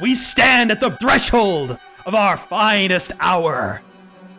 We stand at the threshold of our finest hour.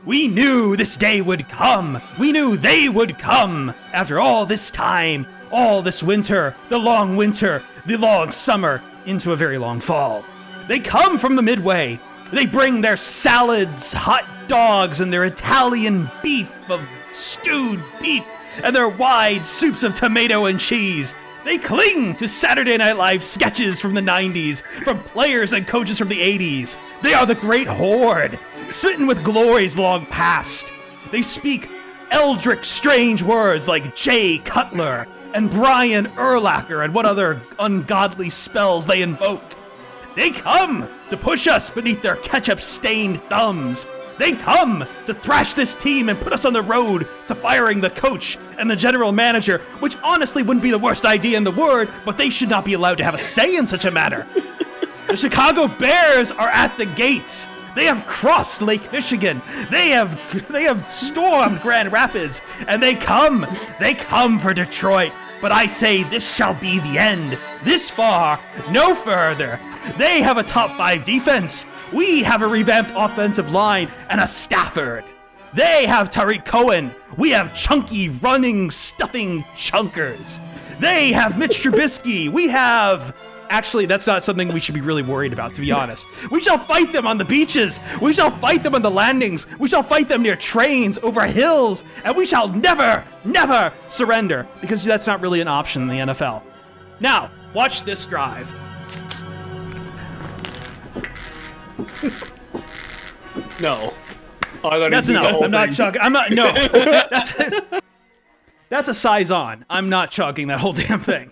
We knew this day would come. We knew they would come. After all this time, all this winter, the long winter, the long summer, into a very long fall. They come from the Midway. They bring their salads, hot dogs, and their Italian beef of stewed beef, and their wide soups of tomato and cheese. They cling to Saturday Night Live sketches from the 90s, from players and coaches from the 80s. They are the great horde, smitten with glories long past. They speak eldritch, strange words like Jay Cutler and Brian Urlacher and what other ungodly spells they invoke. They come to push us beneath their ketchup stained thumbs. They come to thrash this team and put us on the road to firing the coach and the general manager, which honestly wouldn't be the worst idea in the world, but they should not be allowed to have a say in such a matter. the Chicago Bears are at the gates. They have crossed Lake Michigan. They have they have stormed Grand Rapids and they come. They come for Detroit. But I say this shall be the end. This far, no further. They have a top 5 defense. We have a revamped offensive line and a Stafford. They have Tarik Cohen. We have chunky, running, stuffing chunkers. They have Mitch Trubisky. We have. Actually, that's not something we should be really worried about, to be honest. We shall fight them on the beaches. We shall fight them on the landings. We shall fight them near trains, over hills, and we shall never, never surrender because that's not really an option in the NFL. Now, watch this drive. No. Oh, That's he'd do the enough. I'm not thing. chugging. I'm not. No, that's that's a size on. I'm not chugging that whole damn thing.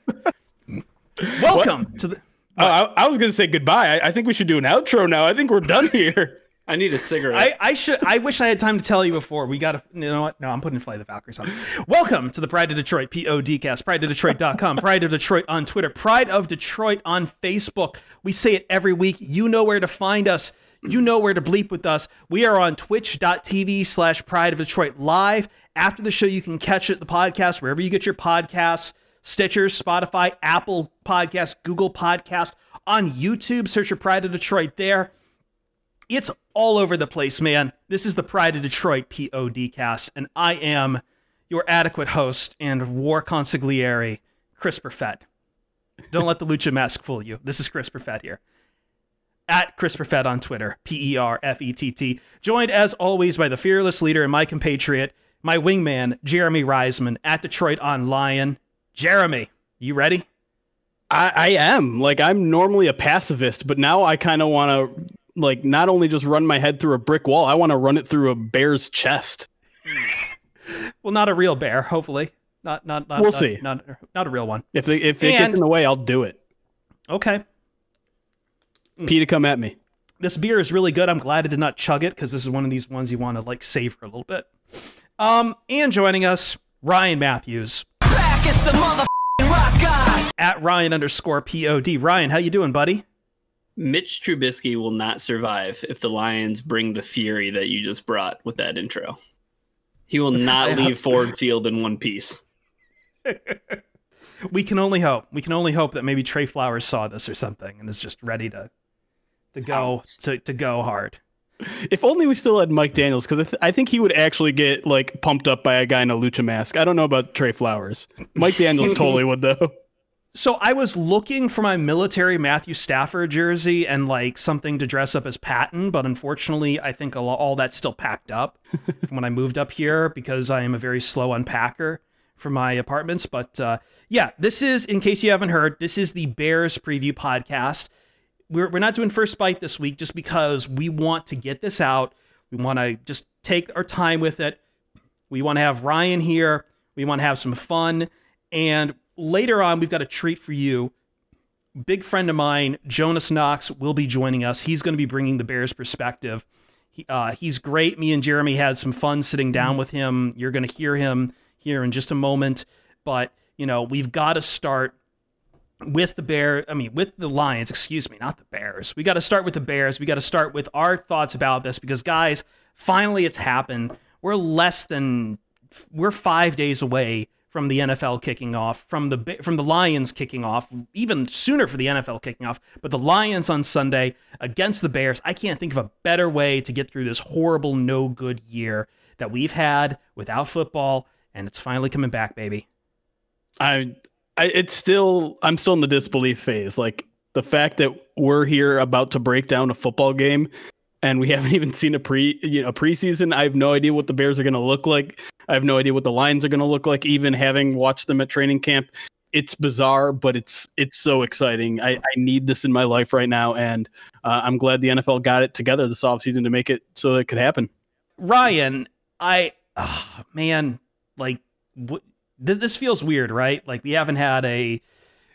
Welcome to the. Oh, I, I was gonna say goodbye. I, I think we should do an outro now. I think we're done here. I need a cigarette. I, I should. I wish I had time to tell you before. We got to. You know what? No, I'm putting Fly the Valkyries on. Welcome to the Pride of Detroit PODcast. Pride of Detroit.com. Pride of Detroit on Twitter. Pride of Detroit on Facebook. We say it every week. You know where to find us. You know where to bleep with us. We are on twitch.tv slash pride of Detroit live. After the show, you can catch it, the podcast, wherever you get your podcasts, Stitcher, Spotify, Apple Podcast, Google Podcast. On YouTube, search for Pride of Detroit there. It's all over the place, man. This is the Pride of Detroit PODcast, and I am your adequate host and war consigliere, Chris Perfett. Don't let the Lucha mask fool you. This is Chris Perfett here. At Chris Perfett on Twitter, P E R F E T T. Joined as always by the fearless leader and my compatriot, my wingman, Jeremy Reisman, at Detroit on Lion. Jeremy, you ready? I, I am like I'm normally a pacifist, but now I kind of want to like not only just run my head through a brick wall, I want to run it through a bear's chest. Well, not a real bear, hopefully. Not not not We'll not, see. Not, not a real one. If they if it And- gets in the way, I'll do it. Okay. P to come at me. this beer is really good. I'm glad I did not chug it because this is one of these ones you want to like savor a little bit. Um, and joining us, Ryan Matthews back, it's the motherfucking rock guy. at Ryan underscore pod. Ryan, how you doing, buddy? Mitch Trubisky will not survive if the Lions bring the fury that you just brought with that intro. He will not leave Ford Field in one piece. We can only hope. We can only hope that maybe Trey Flowers saw this or something and is just ready to to go to, to go hard. If only we still had Mike Daniels, because I, th- I think he would actually get like pumped up by a guy in a lucha mask. I don't know about Trey Flowers. Mike Daniels totally would though. So I was looking for my military Matthew Stafford jersey and like something to dress up as Patton, but unfortunately, I think all that's still packed up from when I moved up here because I am a very slow unpacker for my apartments. But uh, yeah, this is in case you haven't heard, this is the Bears preview podcast. We're we're not doing first bite this week just because we want to get this out. We want to just take our time with it. We want to have Ryan here. We want to have some fun. And later on, we've got a treat for you. Big friend of mine, Jonas Knox, will be joining us. He's going to be bringing the Bears perspective. He, uh, he's great. Me and Jeremy had some fun sitting down with him. You're going to hear him here in just a moment. But, you know, we've got to start with the Bear, I mean, with the Lions, excuse me, not the Bears. We got to start with the Bears. We got to start with our thoughts about this because, guys, finally it's happened. We're less than, we're five days away from the NFL kicking off, from the from the Lions kicking off, even sooner for the NFL kicking off. But the Lions on Sunday against the Bears, I can't think of a better way to get through this horrible, no good year that we've had without football, and it's finally coming back, baby. I, I it's still I'm still in the disbelief phase. Like the fact that we're here about to break down a football game and we haven't even seen a pre you know preseason. I have no idea what the Bears are going to look like. I have no idea what the Lions are going to look like. Even having watched them at training camp, it's bizarre, but it's it's so exciting. I, I need this in my life right now, and uh, I'm glad the NFL got it together this offseason to make it so it could happen. Ryan, I, oh, man, like this feels weird, right? Like we haven't had a,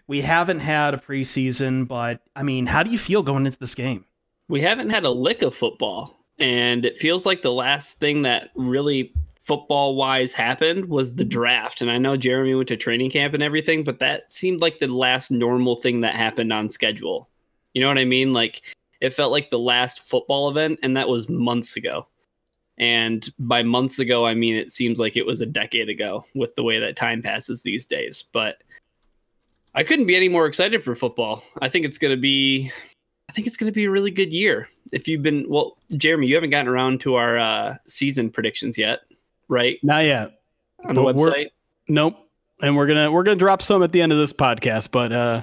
we haven't had a preseason, but I mean, how do you feel going into this game? We haven't had a lick of football, and it feels like the last thing that really football wise happened was the draft. And I know Jeremy went to training camp and everything, but that seemed like the last normal thing that happened on schedule. You know what I mean? Like it felt like the last football event, and that was months ago. And by months ago, I mean it seems like it was a decade ago with the way that time passes these days. But I couldn't be any more excited for football. I think it's going to be I think it's going to be a really good year. If you've been well, Jeremy, you haven't gotten around to our uh, season predictions yet, right? Not yet On the But we're- website. Nope. And we're gonna we're gonna drop some at the end of this podcast, but uh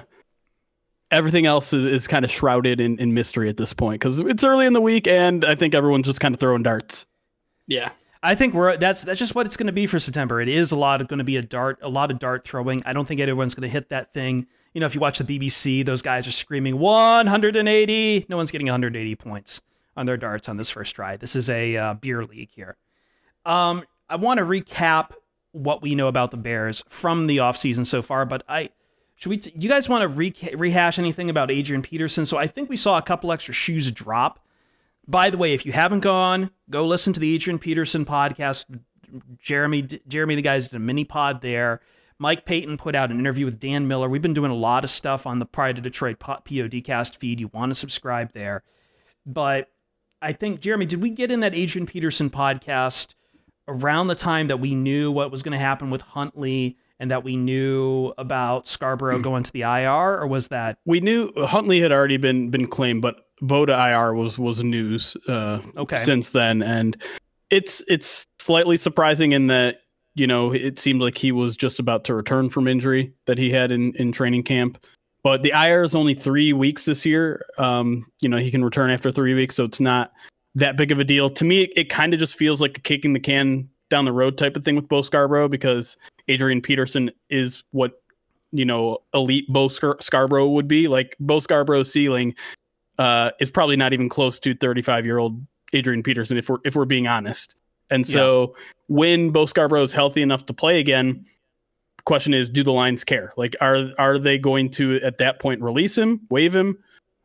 everything else is, is kind of shrouded in, in mystery at this point because it's early in the week and I think everyone's just kind of throwing darts. Yeah. I think we're that's that's just what it's going to be for September. It is a lot of going to be a dart, a lot of dart throwing. I don't think anyone's going to hit that thing. You know, if you watch the BBC, those guys are screaming 180. No one's getting 180 points on their darts on this first try. This is a uh, beer league here. Um, I want to recap what we know about the Bears from the offseason so far, but I should we? T- you guys want to re- rehash anything about Adrian Peterson? So I think we saw a couple extra shoes drop. By the way, if you haven't gone, go listen to the Adrian Peterson podcast. Jeremy, Jeremy, the guys did a mini pod there. Mike Payton put out an interview with Dan Miller. We've been doing a lot of stuff on the Pride of Detroit PODcast feed. You want to subscribe there. But I think, Jeremy, did we get in that Adrian Peterson podcast around the time that we knew what was going to happen with Huntley and that we knew about Scarborough going to the IR? Or was that We knew Huntley had already been been claimed, but Boda IR was was news uh, Okay. since then, and it's it's slightly surprising in that you know it seemed like he was just about to return from injury that he had in in training camp. But the IR is only three weeks this year. Um, you know he can return after three weeks, so it's not that big of a deal. To me, it, it kind of just feels like a kicking the can down the road type of thing with Bo Scarborough because Adrian Peterson is what you know elite Bo Scar- Scarborough would be. Like Bo Scarborough's ceiling uh, is probably not even close to 35 year old Adrian Peterson if we're if we're being honest. And so when Bo Scarborough is healthy enough to play again, the question is, do the Lions care? Like, are are they going to at that point release him, waive him,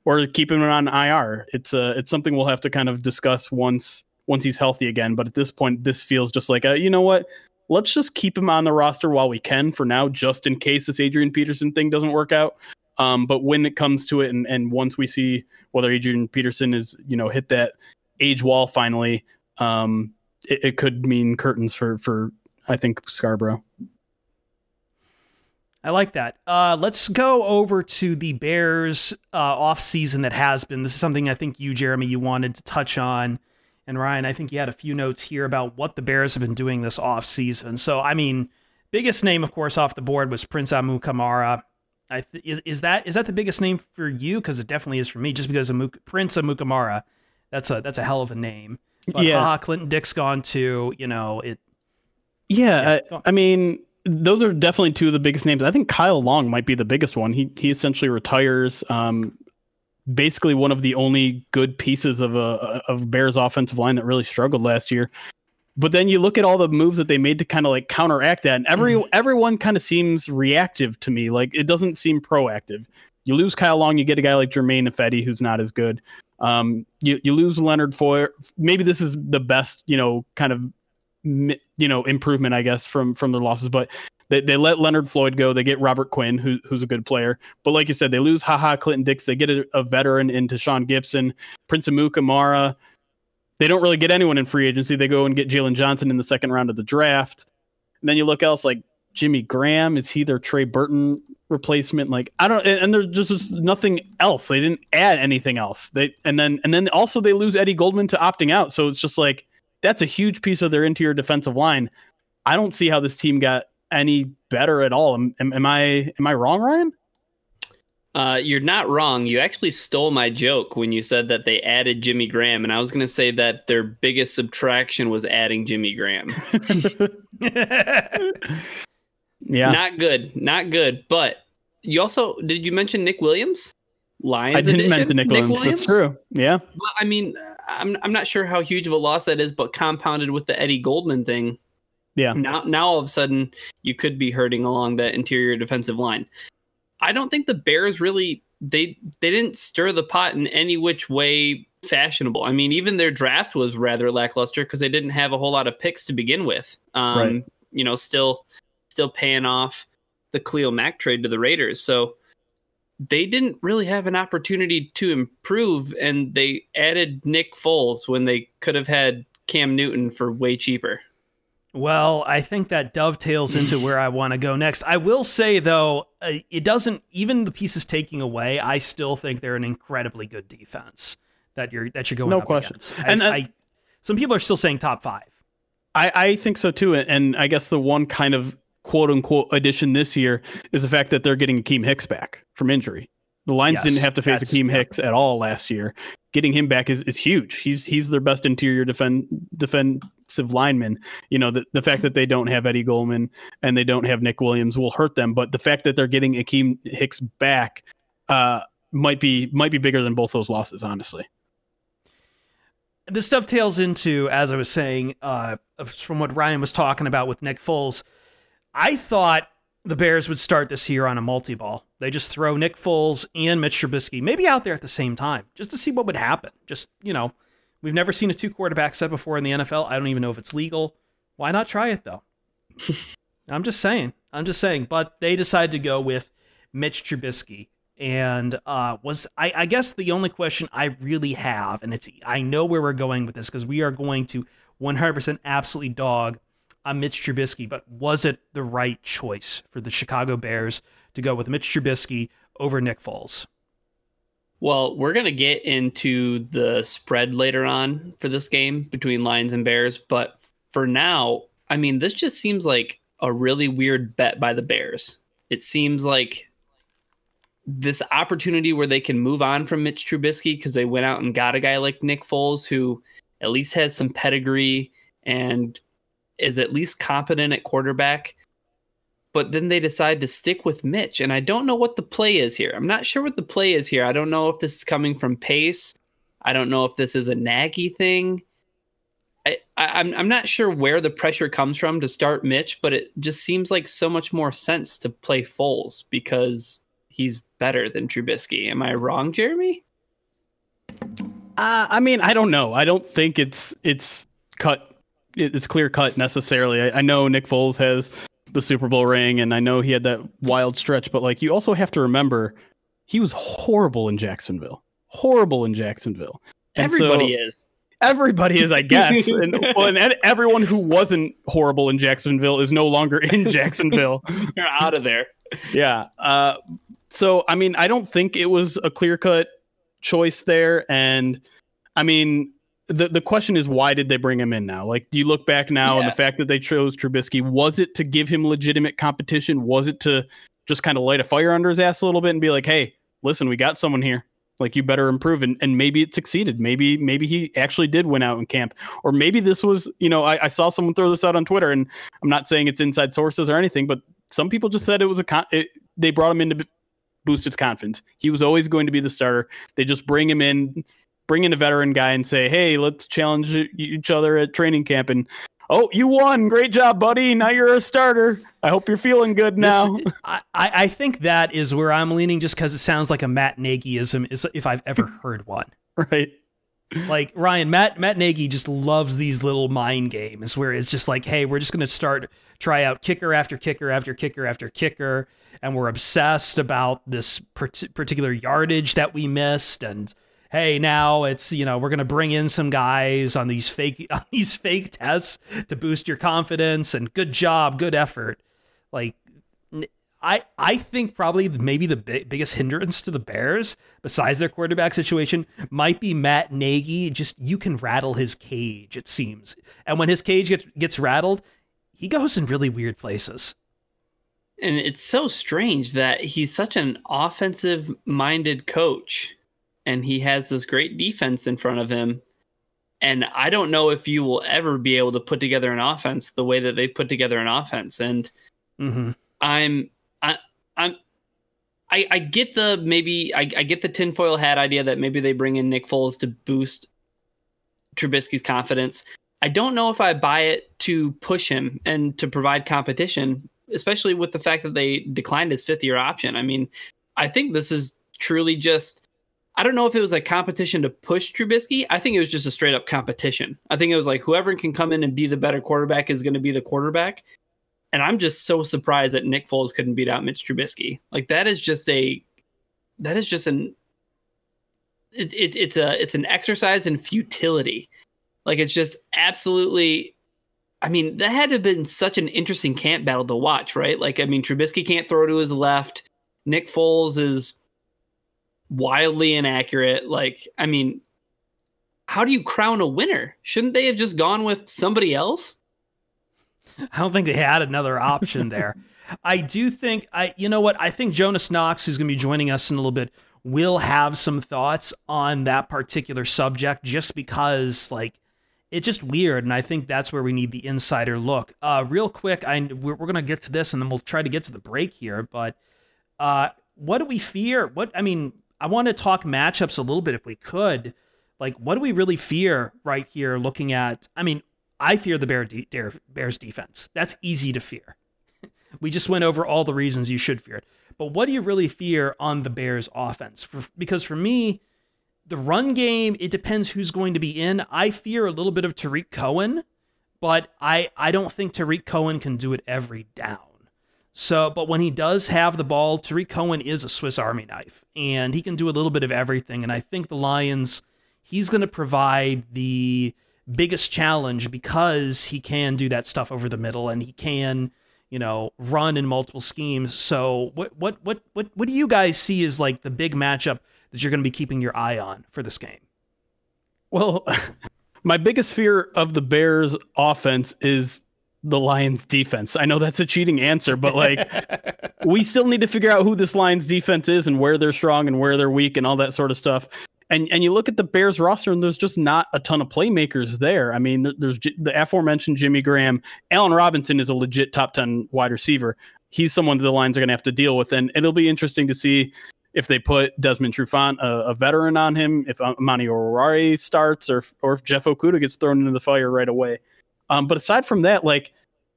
or keep him on IR? It's uh, it's something we'll have to kind of discuss once once he's healthy again. But at this point, this feels just like a, you know what? Let's just keep him on the roster while we can for now, just in case this Adrian Peterson thing doesn't work out. Um, but when it comes to it, and, and once we see whether Adrian Peterson is, you know, hit that age wall finally, um, it, it could mean curtains for for I think Scarborough. I like that. Uh, let's go over to the Bears uh, off season that has been. This is something I think you, Jeremy, you wanted to touch on, and Ryan, I think you had a few notes here about what the Bears have been doing this off season. So, I mean, biggest name, of course, off the board was Prince Amukamara. Th- is, is that is that the biggest name for you? Because it definitely is for me. Just because Muk- Prince Amukamara, that's a that's a hell of a name. But Yeah. haha, Clinton-Dix gone too. You know it. Yeah, on. I, I mean, those are definitely two of the biggest names. I think Kyle Long might be the biggest one. He he essentially retires. Um, basically one of the only good pieces of a of Bears offensive line that really struggled last year. But then you look at all the moves that they made to kind of like counteract that, and every Mm-hmm. everyone kind of seems reactive to me. Like it doesn't seem proactive. You lose Kyle Long, you get a guy like Germain Ifedi who's not as good. Um, you you lose Leonard Floyd. Maybe this is the best, you know, kind of you know improvement i guess from from their losses but they, they let leonard floyd go. They get robert quinn who, who's a good player. But like you said they lose Ha Ha Clinton-Dix. They get a, a veteran in Tashaun Gipson prince amuka mara they don't really get anyone in free agency. They go and get Jaylon Johnson in the second round of the draft. And then you look else like jimmy graham. Is he their trey burton replacement like i don't and, and there's just, just nothing else they didn't add anything else they and then and then also they lose eddie goldman to opting out so it's just like that's a huge piece of their interior defensive line. I don't see how this team got any better at all. Am, am, am I am I wrong, Ryan? Uh, you're not wrong. You actually stole my joke when you said that they added Jimmy Graham, and I was going to say that their biggest subtraction was adding Jimmy Graham. Yeah, Not good, not good. But you also did you mention Nick Williams? Lions I didn't edition? mention Nick, Williams. That's true. Yeah, Well, I mean, I'm I'm not sure how huge of a loss that is, but compounded with the Eddie Goldman thing, yeah. now now all of a sudden you could be hurting along that interior defensive line. I don't think the Bears really they they didn't stir the pot in any which way fashionable. I mean, even their draft was rather lackluster because they didn't have a whole lot of picks to begin with. Um, Right. You know, still still paying off the Khalil Mack trade to the Raiders, so they didn't really have an opportunity to improve, and they added Nick Foles when they could have had Cam Newton for way cheaper. Well, I think that dovetails into where I want to go next. I will say though, uh, it doesn't even the pieces taking away. I still think they're an incredibly good defense that you're that you're going No up question. against. I, And, uh, I, some people are still saying top five. I, I think so too. And I guess the one kind of quote unquote addition this year is the fact that they're getting Akiem Hicks back from injury. The Lions Yes, didn't have to face Akiem. Hicks at all last year. Getting him back is, is huge. He's he's their best interior defend defensive lineman. You know, the, the fact that they don't have Eddie Goldman and they don't have Nick Williams will hurt them. But the fact that they're getting Akiem Hicks back uh, might be might be bigger than both those losses, honestly. this dovetails into, as I was saying, uh, from what Ryan was talking about with Nick Foles. I thought the Bears would start this year on a multi ball. They just throw Nick Foles and Mitch Trubisky maybe out there at the same time, just to see what would happen. Just you know, we've never seen a two quarterback set before in the NFL. I don't even know if it's legal. Why not try it though? I'm just saying. I'm just saying. But they decided to go with Mitch Trubisky. And uh, was I, I guess the only question I really have, and it's I know where we're going with this because we are going to 100% absolutely dog on Mitch Trubisky, but was it the right choice for the Chicago Bears to go with Mitch Trubisky over Nick Foles? Well, we're going to get into the spread later on for this game between Lions and Bears, but for now, I mean, this just seems like a really weird bet by the Bears. It seems like this opportunity where they can move on from Mitch Trubisky because they went out and got a guy like Nick Foles who at least has some pedigree and is at least competent at quarterback. But then they decide to stick with Mitch, and I don't know what the play is here. I'm not sure what the play is here. I don't know if this is coming from Pace. I don't know if this is a Nagy thing. I, I, I'm I'm not sure where the pressure comes from to start Mitch, but it just seems like so much more sense to play Foles because he's better than Trubisky. Am I wrong, Jeremy? Uh, I mean, I don't know. I don't think it's it's cut. It- It's clear cut necessarily. I, I know Nick Foles has the Super Bowl ring, and I know he had that wild stretch. But like, you also have to remember, he was horrible in Jacksonville. Horrible in Jacksonville. And so- Everybody is. Everybody is, I guess, and, well, and everyone who wasn't horrible in Jacksonville is no longer in Jacksonville. You're out of there. yeah. Uh, so, I mean, I don't think it was a clear cut choice there. And I mean, the, the question is, why did they bring him in now? Like, do you look back now and the fact that they chose Trubisky, was it to give him legitimate competition? Was it to just kind of light a fire under his ass a little bit and be like, hey, listen, we got someone here. Like you better improve, and, and maybe it succeeded. Maybe maybe he actually did win out in camp, or maybe this was you know I, I saw someone throw this out on Twitter, and I'm not saying it's inside sources or anything, but some people just said it was a con- it, they brought him in to boost his confidence. He was always going to be the starter. They just bring him in, bring in a veteran guy, and say, hey, let's challenge each other at training camp, and oh, you won. Great job, buddy. Now you're a starter. I hope you're feeling good now. This- I, I think that is where I'm leaning, just because it sounds like a Matt Nagyism, is if I've ever heard one. right. like Ryan, Matt Matt Nagy just loves these little mind games where it's just like, hey, we're just gonna start try out kicker after kicker after kicker after kicker, and we're obsessed about this part- particular yardage that we missed, and hey, now it's you know we're gonna bring in some guys on these fake on these fake tests to boost your confidence, and good job, good effort, like. I I think probably maybe the bi- biggest hindrance to the Bears, besides their quarterback situation, might be Matt Nagy. Just you can rattle his cage, it seems. And when his cage gets, gets rattled, he goes in really weird places. And it's so strange that he's such an offensive minded coach and he has this great defense in front of him. And I don't know if you will ever be able to put together an offense the way that they put together an offense. And Mm-hmm. I'm I I'm I, I get the maybe I, I get the tinfoil hat idea that maybe they bring in Nick Foles to boost Trubisky's confidence. I don't know if I buy it to push him and to provide competition, especially with the fact that they declined his fifth year option. I mean, I think this is truly just I don't know if it was a competition to push Trubisky. I think it was just a straight up competition. I think it was like whoever can come in and be the better quarterback is going to be the quarterback. And I'm just so surprised that Nick Foles couldn't beat out Mitch Trubisky. Like that is just a that is just an it, it, it's a it's an exercise in futility. Like it's just absolutely I mean, that had to have been such an interesting camp battle to watch, right? Like I mean, Trubisky can't throw to his left. Nick Foles is wildly inaccurate. Like, I mean, how do you crown a winner? Shouldn't they have just gone with somebody else? I don't think they had another option there. I do think I you know what I think Jonas Knox who's going to be joining us in a little bit will have some thoughts on that particular subject just because like it's just weird and I think that's where we need the insider look. Uh real quick I we're, we're going to get to this and then we'll try to get to the break here but uh what do we fear? What I mean I want to talk matchups a little bit if we could. Like what do we really fear right here looking at I mean I fear the Bear de- Bears defense. That's easy to fear. we just went over all the reasons you should fear it. But what do you really fear on the Bears offense? For, because for me, the run game, it depends who's going to be in. I fear a little bit of Tarik Cohen, but I, I don't think Tarik Cohen can do it every down. So, but when he does have the ball, Tarik Cohen is a Swiss Army knife and he can do a little bit of everything. And I think the Lions, he's going to provide the biggest challenge because he can do that stuff over the middle and he can, you know, run in multiple schemes. So what what what what what do you guys see as like the big matchup that you're going to be keeping your eye on for this game? Well, my biggest fear of the Bears offense is the Lions defense. I know that's a cheating answer, but like we still need to figure out who this Lions defense is and where they're strong and where they're weak and all that sort of stuff. And and you look at the Bears roster and there's just not a ton of playmakers there. I mean, there's the aforementioned Jimmy Graham. Allen Robinson is a legit top 10 wide receiver. He's someone that the Lions are going to have to deal with and it'll be interesting to see if they put Desmond Trufant, a, a veteran, on him, if Amani Oruwariye starts, or or if Jeff Okudah gets thrown into the fire right away. Um, but aside from that, like,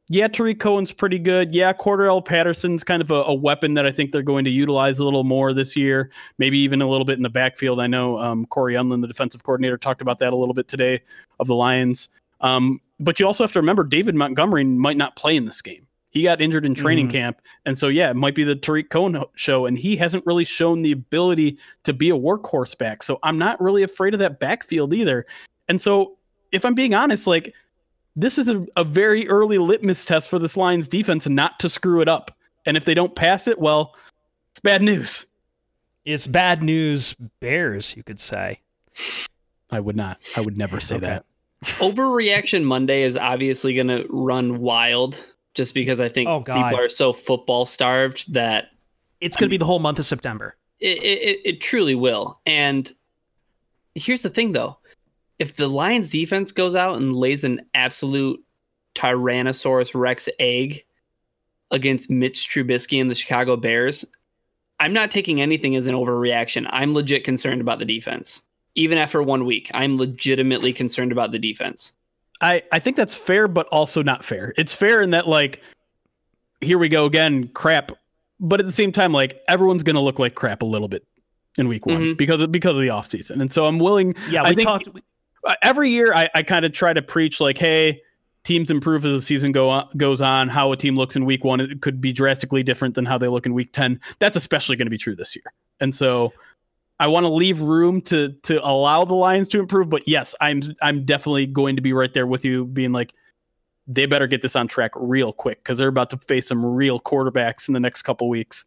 yeah, Tarik Cohen's pretty good. Yeah, Cordarrelle Patterson's kind of a, a weapon that I think they're going to utilize a little more this year, maybe even a little bit in the backfield. I know um, Cory Undlin, the defensive coordinator, talked about that a little bit today of the Lions. Um, but you also have to remember David Montgomery might not play in this game. He got injured in training Mhm. camp. And so, yeah, it might be the Tariq Cohen show. And he hasn't really shown the ability to be a workhorse back. So I'm not really afraid of that backfield either. And so, if I'm being honest, like, this is a, a very early litmus test for this Lions defense not to screw it up. And if they don't pass it, well, it's bad news. It's bad news Bears, you could say. I would not. I would never say Okay. that. Overreaction Monday is obviously going to run wild just because I think Oh, people are so football starved that it's going to be the whole month of September. It, it, it truly will. And here's the thing, though: if the Lions' defense goes out and lays an absolute Tyrannosaurus Rex egg against Mitch Trubisky and the Chicago Bears, I'm not taking anything as an overreaction. I'm legit concerned about the defense. Even after one week, I'm legitimately concerned about the defense. I, I think that's fair, but also not fair. It's fair in that like, here we go again, crap. But at the same time, like everyone's gonna look like crap a little bit in week one Mhm. because of because of the offseason. And so I'm willing Yeah, I we think- talked. Uh, every year I, I kind of try to preach like, hey, teams improve as the season go on, goes on. How a team looks in week one it could be drastically different than how they look in week ten. That's especially going to be true this year. And so I want to leave room to to allow the Lions to improve. But yes, I'm I'm definitely going to be right there with you, being like, they better get this on track real quick because they're about to face some real quarterbacks in the next couple weeks.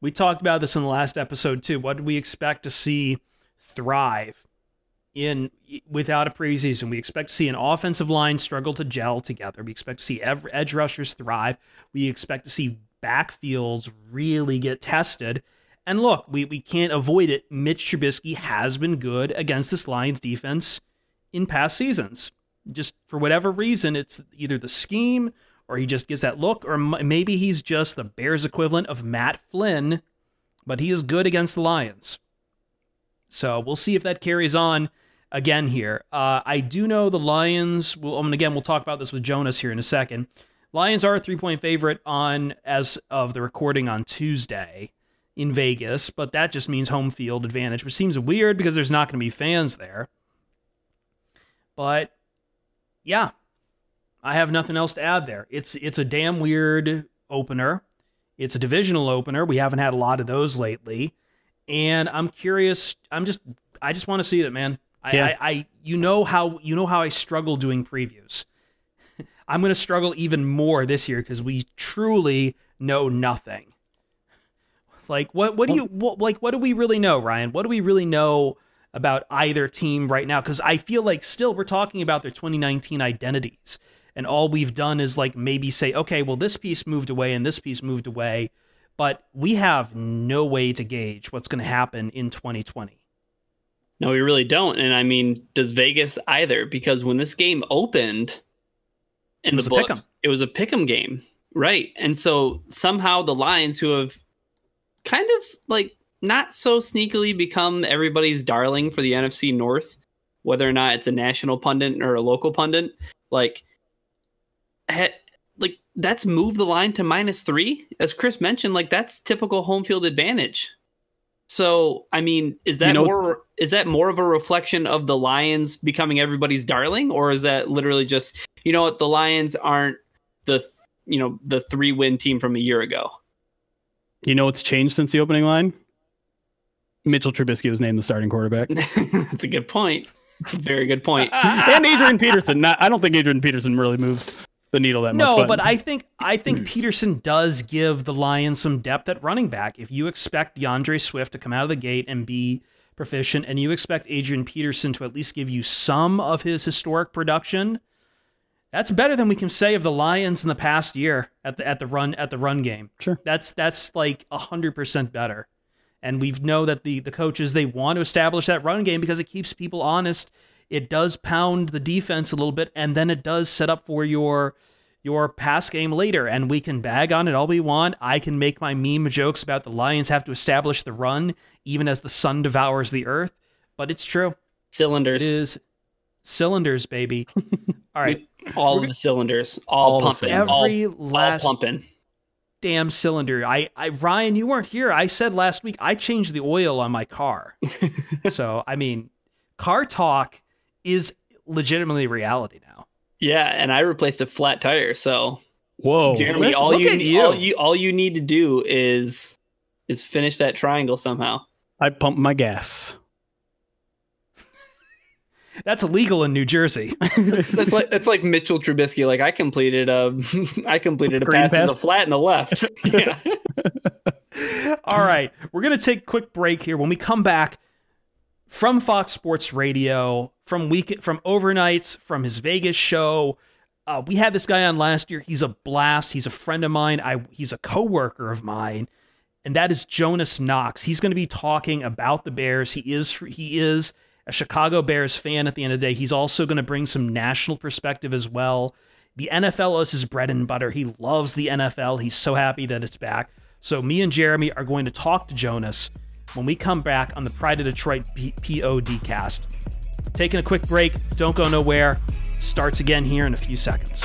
We talked about this in the last episode too. What do we expect to see thrive in without a preseason? We expect to see an offensive line struggle to gel together. We expect to see edge rushers thrive. We expect to see backfields really get tested. And look, we, we can't avoid it. Mitch Trubisky has been good against this Lions defense in past seasons. Just for whatever reason, it's either the scheme or he just gets that look, or maybe he's just the Bears equivalent of Matt Flynn, but he is good against the Lions. So we'll see if that carries on again here. Uh, I do know the Lions. Will, and again, we'll talk about this with Jonas here in a second. Lions are a three point favorite on as of the recording on Tuesday in Vegas, but that just means home field advantage, which seems weird because there's not going to be fans there. But yeah, I have nothing else to add there. It's it's a damn weird opener. It's a divisional opener. We haven't had a lot of those lately, and I'm curious. I'm just I just want to see that, man. I, Yeah. I, I you know how you know how I struggle doing previews. I'm going to struggle even more this year because we truly know nothing. Like what what do you what, like what do we really know, Ryan? What do we really know about either team right now? Because I feel like still we're talking about their 2019 identities, and all we've done is like maybe say, okay, well this piece moved away and this piece moved away, but we have no way to gauge what's going to happen in 2020. No, we really don't. And I mean, does Vegas either? Because when this game opened in the a books, it was a pick'em game, right? And so somehow the Lions, who have kind of like not so sneakily become everybody's darling for the NFC North, whether or not it's a national pundit or a local pundit, like, ha- like that's moved the line to minus three. As Chris mentioned, like that's typical home field advantage. So, I mean, is that You know- more is that more of a reflection of the Lions becoming everybody's darling or is that literally just, you know what, the Lions aren't the you know, the 3 win team from a year ago. You know what's changed since the opening line? Mitchell Trubisky was named the starting quarterback. That's a good point. It's a very good point. and Adrian Peterson. Not, I don't think Adrian Peterson really moves the needle that much. No, but I think I think Peterson does give the Lions some depth at running back. If you expect D'Andre Swift to come out of the gate and be proficient, and you expect Adrian Peterson to at least give you some of his historic production, that's better than we can say of the Lions in the past year at the at the run at the run game. Sure. That's that's like hundred percent better. And we know that the the coaches they want to establish that run game because it keeps people honest. It does pound the defense a little bit, and then it does set up for your your pass game later. And we can bag on it all we want. I can make my meme jokes about the Lions have to establish the run even as the sun devours the earth, but it's true. Cylinders. is cylinders, baby. All right, all the cylinders. All, All pumping. all, every all last pumping. damn cylinder. I, I Ryan, you weren't here. I said last week I changed the oil on my car. so I mean, car talk is legitimately reality now. Yeah, and I replaced a flat tire. So whoa. Jeremy, listen, all look you, at you. all you all you need to do is is finish that triangle somehow. I pumped my gas. That's illegal in New Jersey. That's like that's like Mitchell Trubisky. Like I completed a I completed a Screen pass in the flat and the left. yeah. All right, we're gonna take a quick break here. When we come back from Fox Sports Radio, from week from overnights, from his Vegas show, uh, we had this guy on last year. He's a blast. He's a friend of mine. I he's a coworker of mine, and that is Jonas Knox. He's going to be talking about the Bears. He is he is a Chicago Bears fan at the end of the day. He's also going to bring some national perspective as well. The NFL is his bread and butter. He loves the NFL. He's so happy that it's back. So me and Jeremy are going to talk to Jonas when we come back on the Pride of Detroit P- POD cast. Taking a quick break, don't go nowhere. Starts again here in a few seconds.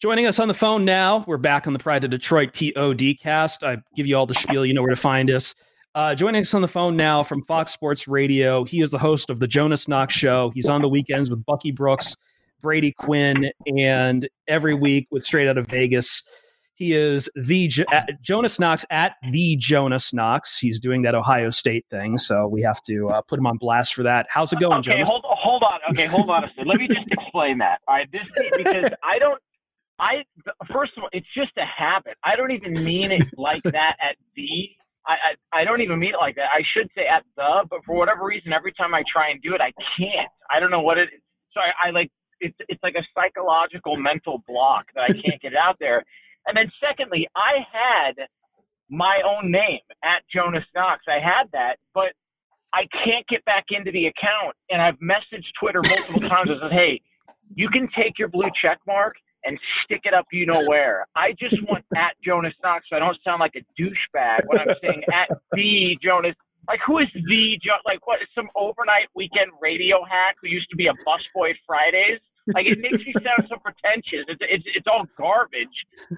Joining us on the phone now, we're back on the Pride of Detroit POD cast. I give you all the spiel, you know where to find us. Uh, joining us on the phone now from Fox Sports Radio, he is the host of the Jonas Knox Show. He's on the weekends with Bucky Brooks Brady Quinn, and every week with Straight Out of Vegas. He is the Jonas Knox at the Jonas Knox. He's doing that Ohio State thing, so we have to uh, put him on blast for that. How's it going, okay, Jonas? hold hold on. Okay, hold on a second. Let me just explain that. All right, this because I don't. I first of all, it's just a habit. I don't even mean it like that at the. I, I I don't even mean it like that. I should say at the, but for whatever reason, every time I try and do it, I can't. I don't know what it. So I, I like it's it's like a psychological mental block that I can't get out there. And then secondly, I had my own name at Jonas Knox. I had that, but I can't get back into the account. And I've messaged Twitter multiple times and said, "Hey, you can take your blue check mark and stick it up you know where. I just want at Jonas Knox so I don't sound like a douchebag when I'm saying at the Jonas. Like who is the Jon like what is some overnight weekend radio hack who used to be a busboy Fridays? Like it makes you sound so pretentious. It's, it's it's all garbage.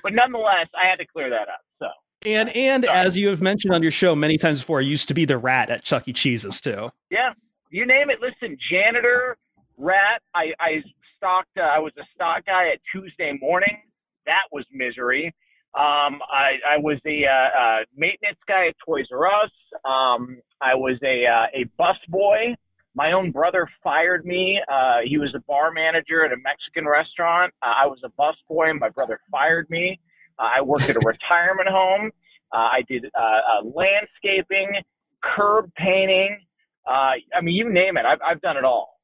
But nonetheless, I had to clear that up. So and and Sorry. as you have mentioned on your show many times before, I used to be the rat at Chuck E. Cheese's too. Yeah, you name it. Listen, janitor, rat. I I stocked. Uh, I was a stock guy at Tuesday morning. That was misery. Um, I, I was a uh, uh, maintenance guy at Toys R Us. Um, I was a uh, a bus boy my own brother fired me. Uh, he was a bar manager at a Mexican restaurant. Uh, I was a bus boy, and my brother fired me. Uh, I worked at a retirement home. Uh, I did uh, uh, landscaping, curb painting. Uh, I mean, you name it. I've, I've done it all.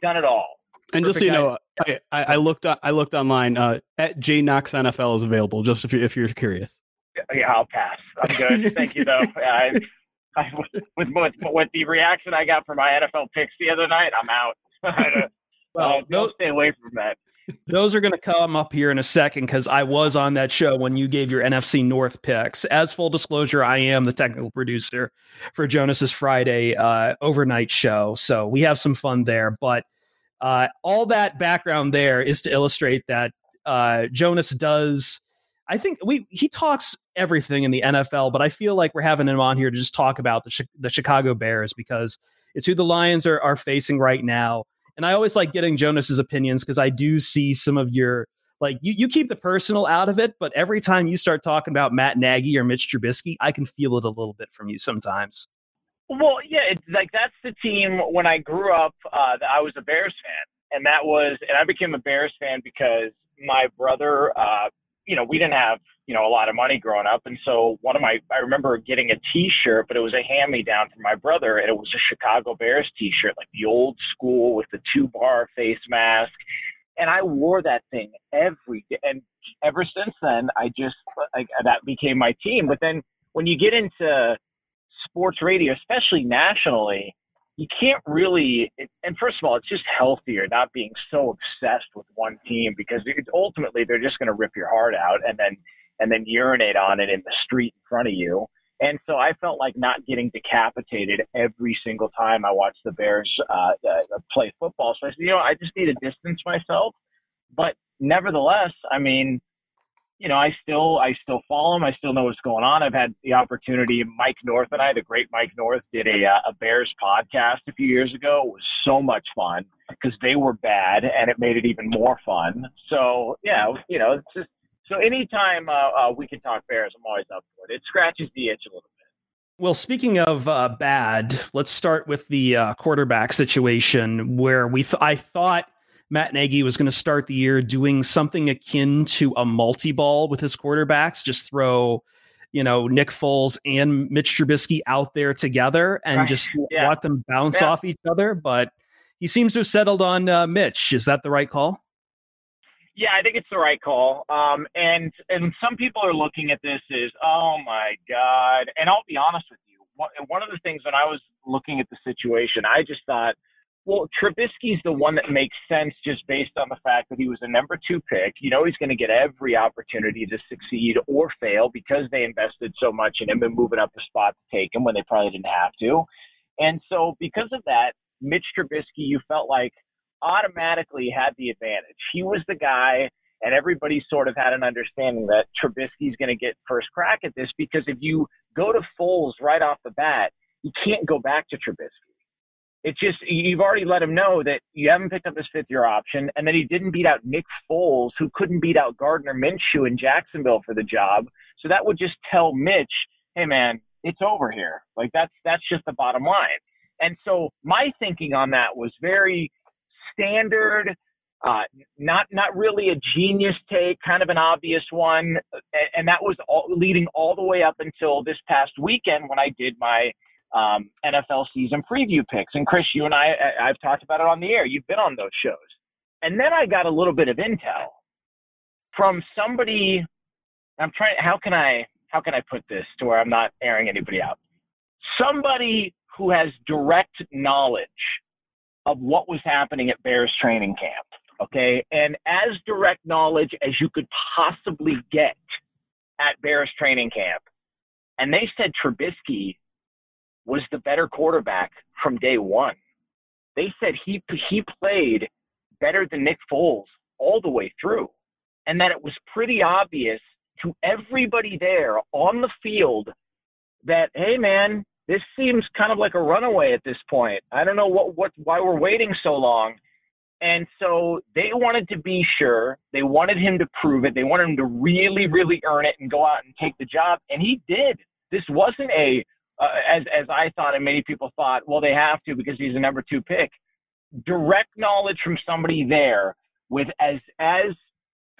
Done it all. And just so you know, I, I, looked I looked online. Uh, at J Knox NFL is available. Just if you if you're curious. Yeah, I'll pass. I'm good. Thank you though. I, I, with, with with the reaction I got from my NFL picks the other night, I'm out. well, don't stay away from that. Those are going to come up here in a second because I was on that show when you gave your NFC North picks. As full disclosure, I am the technical producer for Jonas's Friday uh, overnight show, so we have some fun there. But uh, all that background there is to illustrate that uh, Jonas does I think we he talks everything in the NFL, but I feel like we're having him on here to just talk about the the Chicago Bears because it's who the Lions are are facing right now. And I always like getting Jonas's opinions because I do see some of your like you, you keep the personal out of it, but every time you start talking about Matt Nagy or Mitch Trubisky, I can feel it a little bit from you sometimes. Well, yeah, it's like that's the team. When I grew up, uh, I was a Bears fan, and that was, and I became a Bears fan because my brother uh, you know, we didn't have, you know, a lot of money growing up. And so one of my, I remember getting a t-shirt, but it was a hand me down from my brother and it was a Chicago Bears t-shirt, like the old school with the two bar face mask. And I wore that thing every day. And ever since then, I just, like, that became my team. But then when you get into sports radio, especially nationally, you can't really and first of all it's just healthier not being so obsessed with one team because ultimately they're just going to rip your heart out and then and then urinate on it in the street in front of you. And so i felt like not getting decapitated every single time i watched the bears uh, uh, play football. So i said you know i just need to distance myself. But nevertheless i mean you know, I still I still follow him. I still know what's going on. I've had the opportunity. Mike North and I, the great Mike North, did a uh, a Bears podcast a few years ago. It was so much fun because they were bad, and it made it even more fun. So yeah, you know, it's just so anytime uh, uh, we can talk Bears, I'm always up for it. It scratches the itch a little bit. Well, speaking of uh, bad, let's start with the uh, quarterback situation where we th- I thought Matt Nagy was going to start the year doing something akin to a multi ball with his quarterbacks, just throw, you know, Nick Foles and Mitch Trubisky out there together and right. just yeah. let them bounce yeah. off each other. But he seems to have settled on uh, Mitch. Is that the right call? Yeah, I think it's the right call. Um, and and some people are looking at this as, oh my god. And I'll be honest with you. One of the things when I was looking at the situation, I just thought well, Trubisky's the one that makes sense just based on the fact that he was a number two pick. You know, he's going to get every opportunity to succeed or fail because they invested so much in him and moving up the spot to take him when they probably didn't have to. And so, because of that, Mitch Trubisky, you felt like automatically had the advantage. He was the guy, and everybody sort of had an understanding that Trubisky's going to get first crack at this because if you go to Foles right off the bat, you can't go back to Trubisky it's just you've already let him know that you haven't picked up his fifth year option, and that he didn't beat out Nick Foles, who couldn't beat out Gardner Minshew in Jacksonville for the job. So that would just tell Mitch, hey man, it's over here. Like that's that's just the bottom line. And so my thinking on that was very standard, uh, not not really a genius take, kind of an obvious one, and that was all, leading all the way up until this past weekend when I did my um, NFL season preview picks. And Chris, you and I, I, I've talked about it on the air. You've been on those shows. And then I got a little bit of intel from somebody. I'm trying. How can I? How can I put this to where I'm not airing anybody out? Somebody who has direct knowledge of what was happening at Bears training camp. Okay, and as direct knowledge as you could possibly get at Bears training camp. And they said Trubisky was the better quarterback from day one. They said he he played better than Nick Foles all the way through, and that it was pretty obvious to everybody there on the field that hey man, this seems kind of like a runaway at this point. I don't know what what why we're waiting so long. And so they wanted to be sure. They wanted him to prove it. They wanted him to really, really earn it and go out and take the job. And he did. This wasn't a uh, as as I thought and many people thought, well, they have to because he's a number two pick. Direct knowledge from somebody there with as as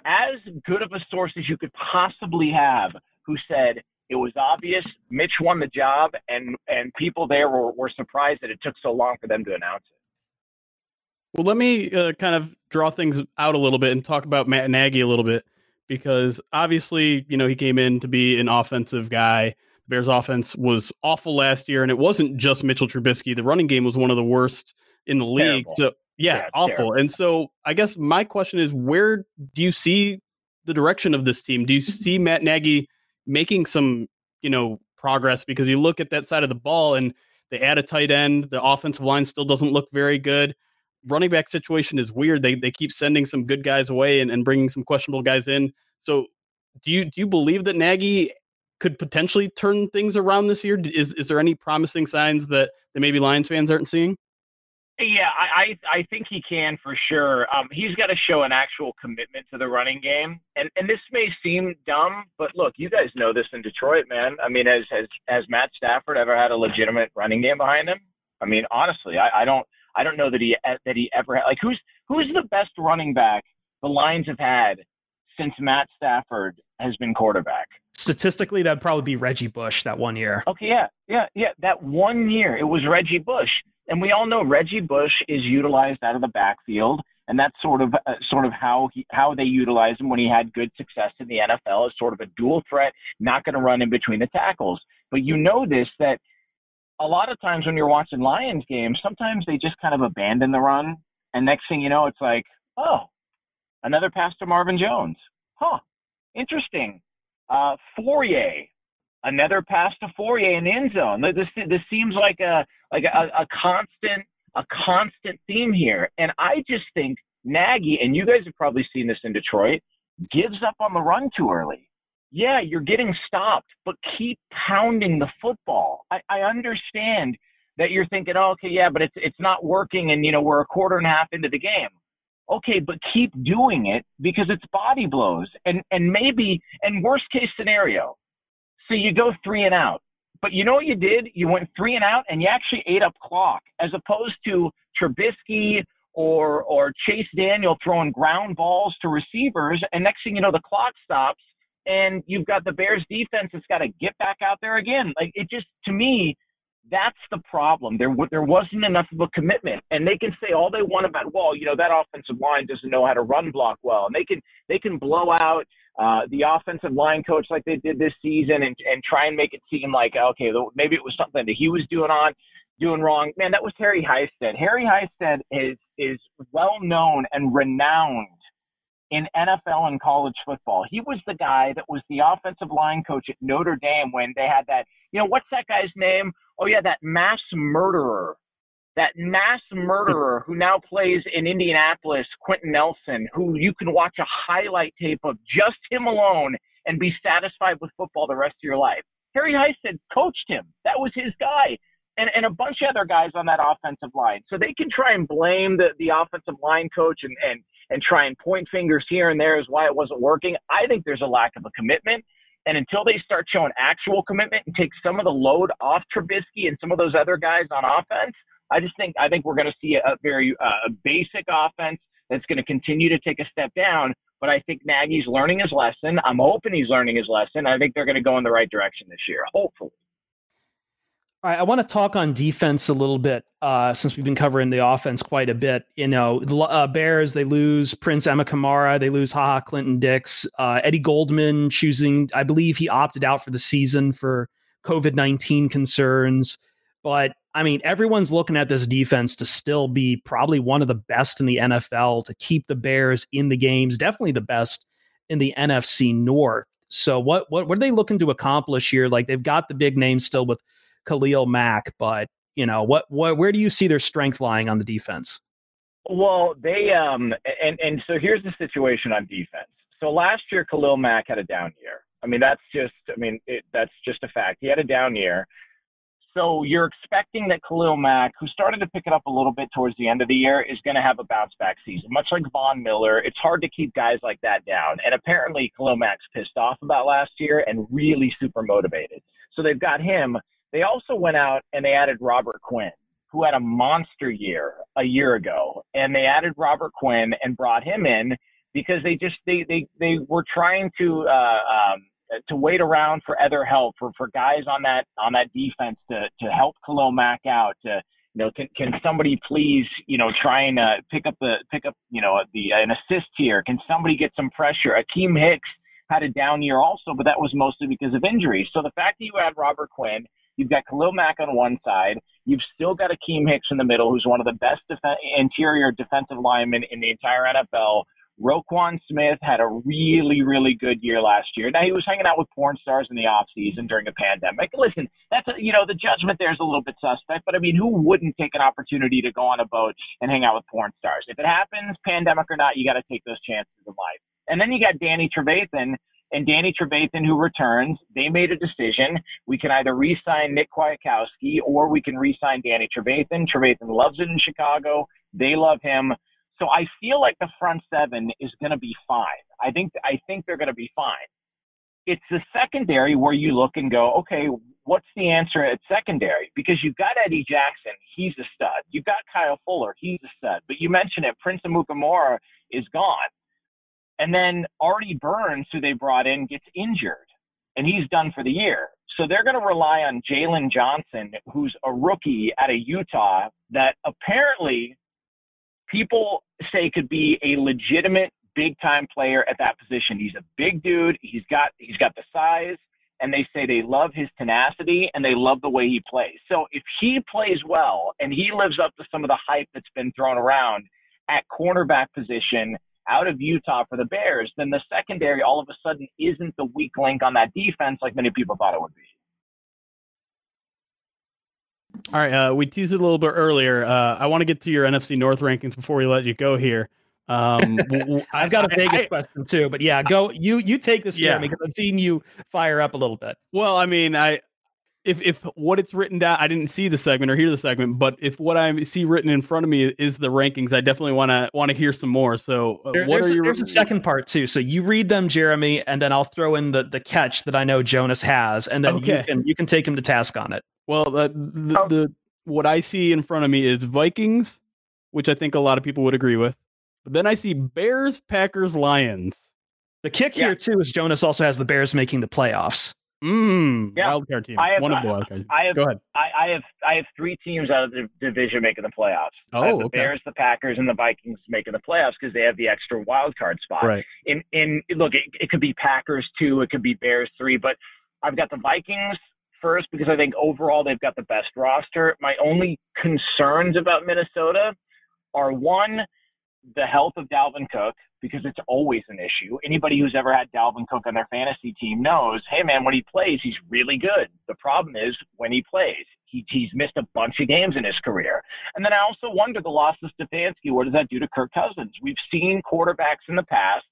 as good of a source as you could possibly have, who said it was obvious Mitch won the job, and and people there were, were surprised that it took so long for them to announce it. Well, let me uh, kind of draw things out a little bit and talk about Matt Nagy a little bit because obviously, you know, he came in to be an offensive guy Bears offense was awful last year, and it wasn't just Mitchell Trubisky. The running game was one of the worst in the league. Terrible. So yeah, yeah awful. Terrible. And so I guess my question is, where do you see the direction of this team? Do you see Matt Nagy making some, you know, progress? Because you look at that side of the ball, and they add a tight end. The offensive line still doesn't look very good. Running back situation is weird. They they keep sending some good guys away and, and bringing some questionable guys in. So do you do you believe that Nagy could potentially turn things around this year? Is is there any promising signs that, that maybe Lions fans aren't seeing? Yeah, I I, think he can for sure. Um, he's got to show an actual commitment to the running game, and and this may seem dumb, but look, you guys know this in Detroit, man. I mean, has has has Matt Stafford ever had a legitimate running game behind him? I mean, honestly, I, I don't I don't know that he that he ever had. Like, who's who's the best running back the Lions have had since Matt Stafford has been quarterback? Statistically, that'd probably be Reggie Bush that one year. Okay, yeah, yeah, yeah. That one year, it was Reggie Bush, and we all know Reggie Bush is utilized out of the backfield, and that's sort of uh, sort of how he how they utilize him when he had good success in the NFL as sort of a dual threat, not going to run in between the tackles. But you know this that a lot of times when you're watching Lions games, sometimes they just kind of abandon the run, and next thing you know, it's like, oh, another pass to Marvin Jones. Huh, interesting. Uh, Fourier, another pass to Fourier in the end zone. This this seems like a like a, a constant a constant theme here, and I just think Nagy and you guys have probably seen this in Detroit gives up on the run too early yeah, you're getting stopped, but keep pounding the football. I, I understand that you're thinking, oh, okay, yeah, but it's it's not working, and you know we're a quarter and a half into the game. Okay, but keep doing it because it's body blows, and and maybe and worst case scenario, so you go three and out, but you know what you did? You went three and out, and you actually ate up clock, as opposed to Trubisky or or Chase Daniel throwing ground balls to receivers, and next thing you know, the clock stops and you've got the Bears defense that's got to get back out there again. Like it just to me, that's the problem. There there wasn't enough of a commitment, and they can say all they want about well, you know that offensive line doesn't know how to run block well, and they can they can blow out uh, the offensive line coach like they did this season, and and try and make it seem like okay, maybe it was something that he was doing on doing wrong. Man, that was Harry Hiestand. Harry Hiestand is is well known and renowned in NFL and college football. He was the guy that was the offensive line coach at Notre Dame when they had that, you know, what's that guy's name? Oh, yeah, that mass murderer. That mass murderer who now plays in Indianapolis, Quenton Nelson, who you can watch a highlight tape of just him alone and be satisfied with football the rest of your life. Harry Hiestand coached him. That was his guy. And, and a bunch of other guys on that offensive line. So they can try and blame the, the offensive line coach and, and and try and point fingers here and there as why it wasn't working. I think there's a lack of a commitment. And until they start showing actual commitment and take some of the load off Trubisky and some of those other guys on offense, I just think I think we're going to see a, a very uh, basic offense that's going to continue to take a step down. But I think Nagy's learning his lesson. I'm hoping he's learning his lesson. I think they're going to go in the right direction this year, hopefully. All right, I want to talk on defense a little bit uh, since we've been covering the offense quite a bit. You know, uh, Bears they lose Prince Amukamara, they lose Ha Ha Clinton-Dix, uh, Eddie Goldman choosing. I believe he opted out for the season for COVID nineteen concerns. But I mean, everyone's looking at this defense to still be probably one of the best in the NFL to keep the Bears in the games. Definitely the best in the NFC North. So what what what are they looking to accomplish here? Like they've got the big names still with Khalil Mack, but you know what, what where do you see their strength lying on the defense? Well, they um and and so here's the situation on defense. So last year Khalil Mack had a down year. I mean that's just I mean it, that's just a fact. He had a down year. So you're expecting that Khalil Mack, who started to pick it up a little bit towards the end of the year, is going to have a bounce back season. Much like Von Miller, it's hard to keep guys like that down. And apparently Khalil Mack's pissed off about last year and really super motivated. So they've got him. They also went out and they added Robert Quinn, who had a monster year a year ago, and they added Robert Quinn and brought him in because they just they they they were trying to uh, um, to wait around for other help for for guys on that on that defense to to help Khalil Mack out to you know, can can somebody please, you know, try and uh, pick up the pick up, you know, the an assist here? Can somebody get some pressure? Akiem Hicks had a down year also, but that was mostly because of injuries. So the fact that you had Robert Quinn, You've got Khalil Mack on one side. You've still got Akiem Hicks in the middle, who's one of the best def- interior defensive linemen in the entire NFL. Roquan Smith had a really, really good year last year. Now he was hanging out with porn stars in the off season during a pandemic. Listen, that's a, you know the judgment there is a little bit suspect, but I mean, who wouldn't take an opportunity to go on a boat and hang out with porn stars? If it happens, pandemic or not, you got to take those chances in life. And then you got Danny Trevathan, and Danny Trevathan, who returns, they made a decision. We can either re-sign Nick Kwiatkowski or we can re-sign Danny Trevathan. Trevathan loves it in Chicago. They love him. So I feel like the front seven is going to be fine. I think I think they're going to be fine. It's the secondary where you look and go, okay, what's the answer at secondary? Because you've got Eddie Jackson, he's a stud. You've got Kyle Fuller, he's a stud. But you mentioned it, Prince Amukamara is gone. And then Artie Burns, who they brought in, gets injured and he's done for the year. So they're going to rely on Jaylon Johnson, who's a rookie out of Utah that apparently people say could be a legitimate big time player at that position. He's a big dude. He's got he's got the size and they say they love his tenacity and they love the way he plays. So if he plays well and he lives up to some of the hype that's been thrown around at cornerback position out of Utah for the Bears, then the secondary all of a sudden isn't the weak link on that defense like many people thought it would be. All right, uh, we teased it a little bit earlier. Uh, I want to get to your NFC North rankings before we let you go here. Um, I've got a Vegas I, question too, but yeah, go you you take this, yeah. Because I've seen you fire up a little bit. Well, I mean, I if if what it's written down, I didn't see the segment or hear the segment, but if what I see written in front of me is the rankings, I definitely want to want to hear some more. So, uh, there, what there's, are your? There's a second part too. So you read them, Jeremy, and then I'll throw in the the catch that I know Jonas has, and then okay. you can you can take him to task on it. Well, the, the, oh. the what I see in front of me is Vikings, which I think a lot of people would agree with. But then I see Bears, Packers, Lions. The kick yeah. here too is Jonas also has the Bears making the playoffs. Mm, yeah. wildcard team. I have, One of the wildcard. I have, Go ahead. I, I, have I have three teams out of the division making the playoffs. Oh, the okay. Bears, the Packers, and the Vikings making the playoffs because they have the extra wild card spot. Right. In in look, it, it could be Packers two, it could be Bears three, but I've got the Vikings first because I think overall they've got the best roster. My only concerns about Minnesota are one, the health of Dalvin Cook because it's always an issue. Anybody who's ever had Dalvin Cook on their fantasy team knows, hey man, when he plays, he's really good. The problem is when he plays, he, he's missed a bunch of games in his career. And then I also wonder the loss of Stefanski. What does that do to Kirk Cousins? We've seen quarterbacks in the past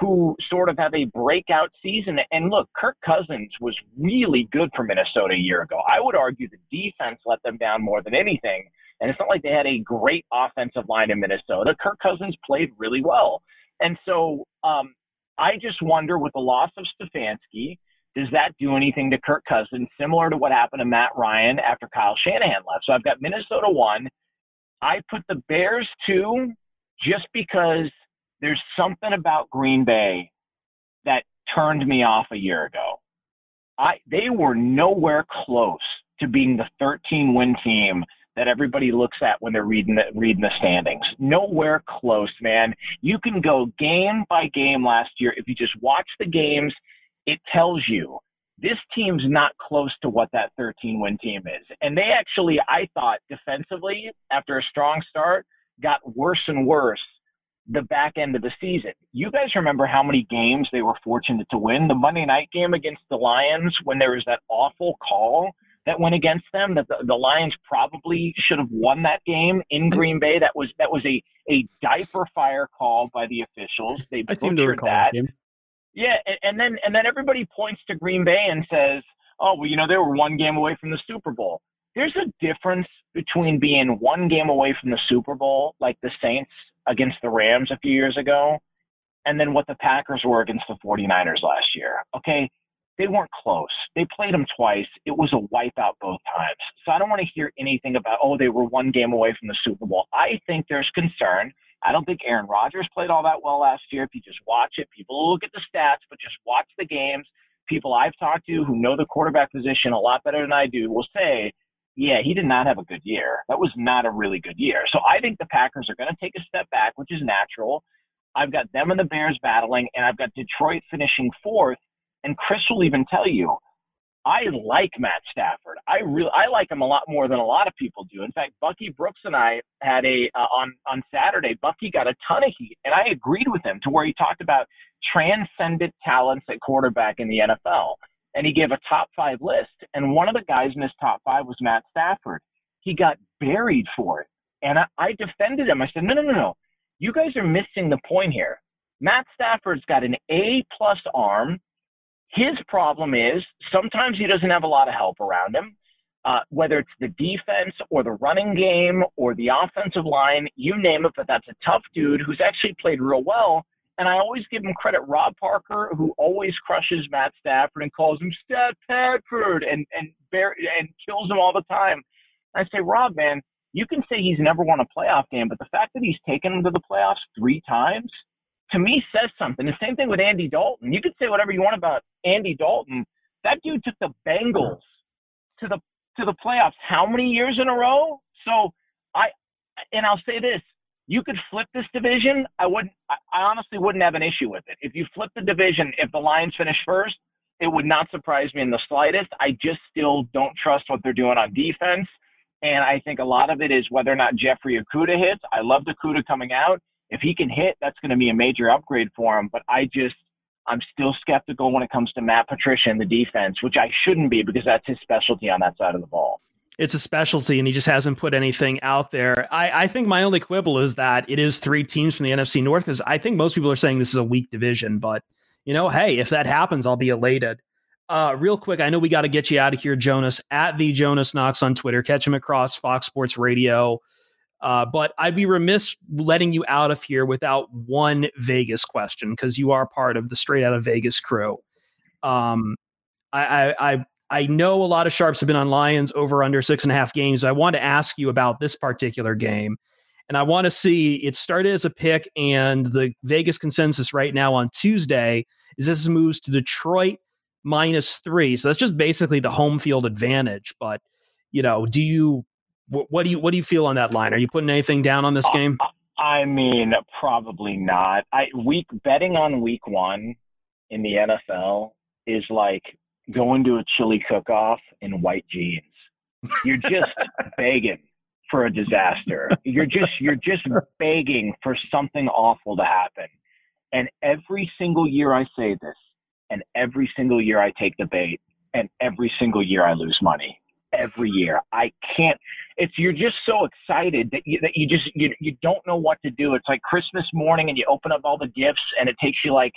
who sort of have a breakout season. And look, Kirk Cousins was really good for Minnesota a year ago. I would argue the defense let them down more than anything. And it's not like they had a great offensive line in Minnesota. Kirk Cousins played really well. And so um, I just wonder with the loss of Stefanski, does that do anything to Kirk Cousins, similar to what happened to Matt Ryan after Kyle Shanahan left? So I've got Minnesota one. I put the Bears two just because there's something about Green Bay that turned me off a year ago. I they were nowhere close to being the 13 win team that everybody looks at when they're reading the reading the standings. Nowhere close, man. You can go game by game last year. If you just watch the games, it tells you this team's not close to what that 13 win team is. And they actually, I thought, defensively, after a strong start, got worse and worse the back end of the season. You guys remember how many games they were fortunate to win? The Monday night game against the Lions when there was that awful call that went against them that the, the Lions probably should have won that game in Green Bay. That was that was a a diaper fire call by the officials. They I seem to recall that. that. Yeah, and, and then and then everybody points to Green Bay and says, "Oh, well, you know, they were one game away from the Super Bowl." There's a difference between being one game away from the Super Bowl, like the Saints against the Rams a few years ago, and then what the Packers were against the 49ers last year. Okay, they weren't close. They played them twice. It was a wipeout both times. So I don't want to hear anything about, oh, they were one game away from the Super Bowl. I think there's concern. I don't think Aaron Rodgers played all that well last year. If you just watch it, people look at the stats, but just watch the games. People I've talked to who know the quarterback position a lot better than I do will say, yeah, he did not have a good year. That was not a really good year. So I think the Packers are going to take a step back, which is natural. I've got them and the Bears battling, and I've got Detroit finishing fourth and Chris will even tell you, I like Matt Stafford. I really I like him a lot more than a lot of people do. In fact, Bucky Brooks and I had a uh, on on Saturday. Bucky got a ton of heat, and I agreed with him to where he talked about transcendent talents at quarterback in the NFL, and he gave a top five list. And one of the guys in his top five was Matt Stafford. He got buried for it, and I, I defended him. I said, no, no, no, no. You guys are missing the point here. Matt Stafford's got an A plus arm. His problem is sometimes he doesn't have a lot of help around him, uh, whether it's the defense or the running game or the offensive line, you name it, but that's a tough dude who's actually played real well. And I always give him credit, Rob Parker, who always crushes Matt Stafford and calls him Stat Padford and and bear, and kills him all the time. I say, Rob, man, you can say he's never won a playoff game, but the fact that he's taken him to the playoffs three times to me says something. The same thing with Andy Dalton. You could say whatever you want about Andy Dalton. That dude took the Bengals to the to the playoffs how many years in a row? So I and I'll say this, you could flip this division. I wouldn't I honestly wouldn't have an issue with it. If you flip the division, if the Lions finish first, it would not surprise me in the slightest. I just still don't trust what they're doing on defense. And I think a lot of it is whether or not Jeffrey Okudah hits. I love Okudah coming out. If he can hit, that's going to be a major upgrade for him. But I just, I'm still skeptical when it comes to Matt Patricia and the defense, which I shouldn't be because that's his specialty on that side of the ball. It's a specialty, and he just hasn't put anything out there. I, I think my only quibble is that it is three teams from the NFC North because I think most people are saying this is a weak division. But, you know, hey, if that happens, I'll be elated. Uh, real quick, I know we got to get you out of here, Jonas, at the Jonas Knox on Twitter. Catch him across Fox Sports Radio. Uh, but I'd be remiss letting you out of here without one Vegas question because you are part of the Straight Out of Vegas crew. Um, I, I, I know a lot of sharps have been on Lions over under six and a half games. I want to ask you about this particular game, and I want to see it started as a pick, and the Vegas consensus right now on Tuesday is this moves to Detroit minus three. So that's just basically the home field advantage. But you know, do you what, what do you what do you feel on that line? Are you putting anything down on this uh, game? I mean, probably not. I week betting on week one in the NFL is like going to a chili cook-off in white jeans. You're just begging for a disaster. You're just you're just begging for something awful to happen. And every single year I say this, and every single year I take the bait, and every single year I lose money. Every year, I can't. It's you're just so excited that you that you just you you don't know what to do. It's like Christmas morning, and you open up all the gifts, and it takes you like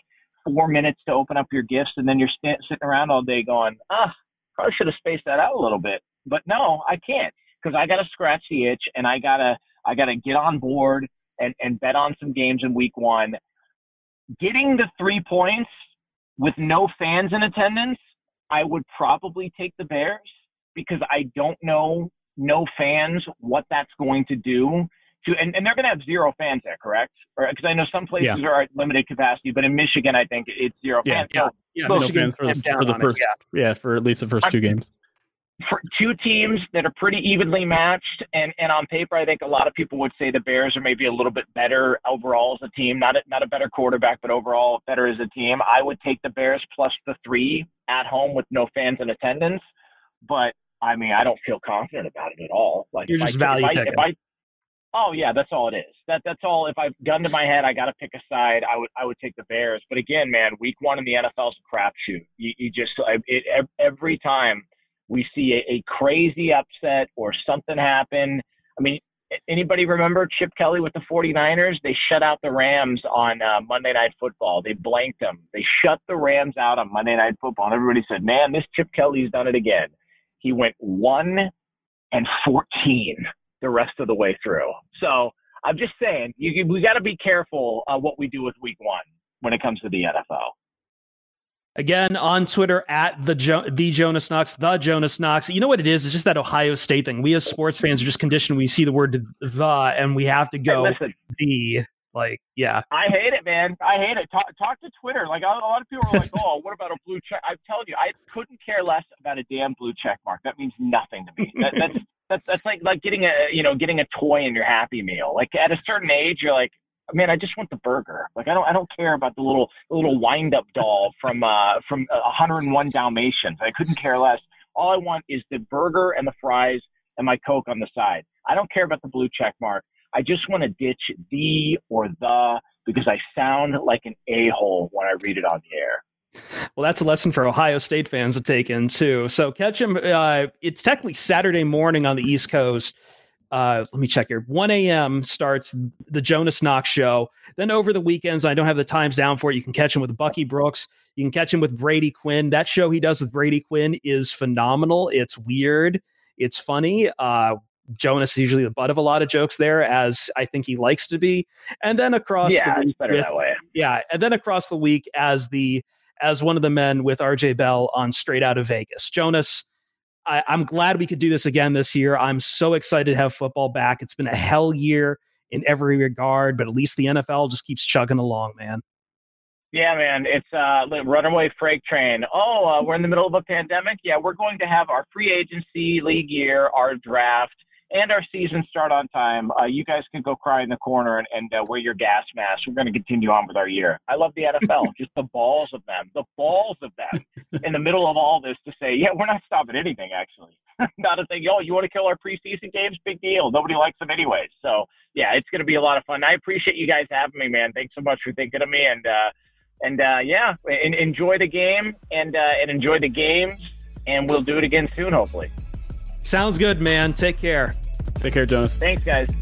four minutes to open up your gifts, and then you're st- sitting around all day going, ah, probably should have spaced that out a little bit. But no, I can't because I got to scratch the itch, and I gotta I gotta get on board and and bet on some games in week one. Getting the three points with no fans in attendance, I would probably take the Bears because I don't know no fans what that's going to do to and, and they're going to have zero fans there, correct? Because I know some places yeah. are at limited capacity, but in Michigan, I think it's zero yeah, fans. Yeah, so, yeah, no fans for, the, for the first, it, yeah. yeah, for at least the 1st two games for two teams that are pretty evenly matched, and and on paper, I think a lot of people would say the Bears are maybe a little bit better overall as a team. Not a, not a better quarterback, but overall better as a team. I would take the Bears plus the three at home with no fans in attendance, but I mean, I don't feel confident about it at all. Like you're just I, value if I, if I, Oh yeah, that's all it is. That that's all. If I've gun to my head, I got to pick a side. I would I would take the Bears. But again, man, week one in the NFL is a crapshoot. You, you just it, every time we see a, a crazy upset or something happen. I mean, anybody remember Chip Kelly with the 49ers? They shut out the Rams on uh, Monday Night Football. They blanked them. They shut the Rams out on Monday Night Football. And everybody said, man, this Chip Kelly's done it again. He went 1 and 14 the rest of the way through. So I'm just saying, you, we got to be careful uh, what we do with week one when it comes to the NFL. Again, on Twitter at the jo- the Jonas Knox, the Jonas Knox. You know what it is? It's just that Ohio State thing. We as sports fans are just conditioned. We see the word the, and we have to go hey, the. Like, yeah. I hate it, man. I hate it. Talk, talk to Twitter. Like, a lot of people are like, "Oh, what about a blue check?" I'm telling you, I couldn't care less about a damn blue check mark. That means nothing to me. That, that's that's that's like like getting a you know getting a toy in your Happy Meal. Like at a certain age, you're like, man, I just want the burger. Like I don't I don't care about the little the little wind up doll from uh from 101 Dalmatians. I couldn't care less. All I want is the burger and the fries and my Coke on the side. I don't care about the blue check mark. I just want to ditch the or the because I sound like an a hole when I read it on the air. Well, that's a lesson for Ohio State fans to take in too. So catch him. Uh, it's technically Saturday morning on the East Coast uh, let me check here. 1 a.m. starts the Jonas Knox show. Then over the weekends, I don't have the times down for it. You can catch him with Bucky Brooks. You can catch him with Brady Quinn. That show he does with Brady Quinn is phenomenal. It's weird. It's funny. Uh, Jonas is usually the butt of a lot of jokes there, as I think he likes to be. And then across yeah, the week, better with, that way. Yeah, and then across the week as the as one of the men with RJ Bell on Straight Out of Vegas. Jonas I, am glad we could do this again this year. I'm so excited to have football back. It's been a hell year in every regard, but at least the NFL just keeps chugging along, man. Yeah, man, it's uh runaway freight train. Oh, uh, we're in the middle of a pandemic. Yeah, we're going to have our free agency league year, our draft, and our season start on time. Uh, you guys can go cry in the corner and, and uh, wear your gas mask. We're going to continue on with our year. I love the NFL. Just the balls of them, the balls of them in the middle of all this to say, yeah, we're not stopping anything, actually. not a thing. Oh, you want to kill our preseason games? Big deal. Nobody likes them anyways. So, yeah, it's going to be a lot of fun. I appreciate you guys having me, man. Thanks so much for thinking of me. And, uh, and uh, yeah, and enjoy the game and, uh, and enjoy the games. And we'll do it again soon, hopefully. Sounds good, man. Take care. Take care, Jonas. Thanks, guys.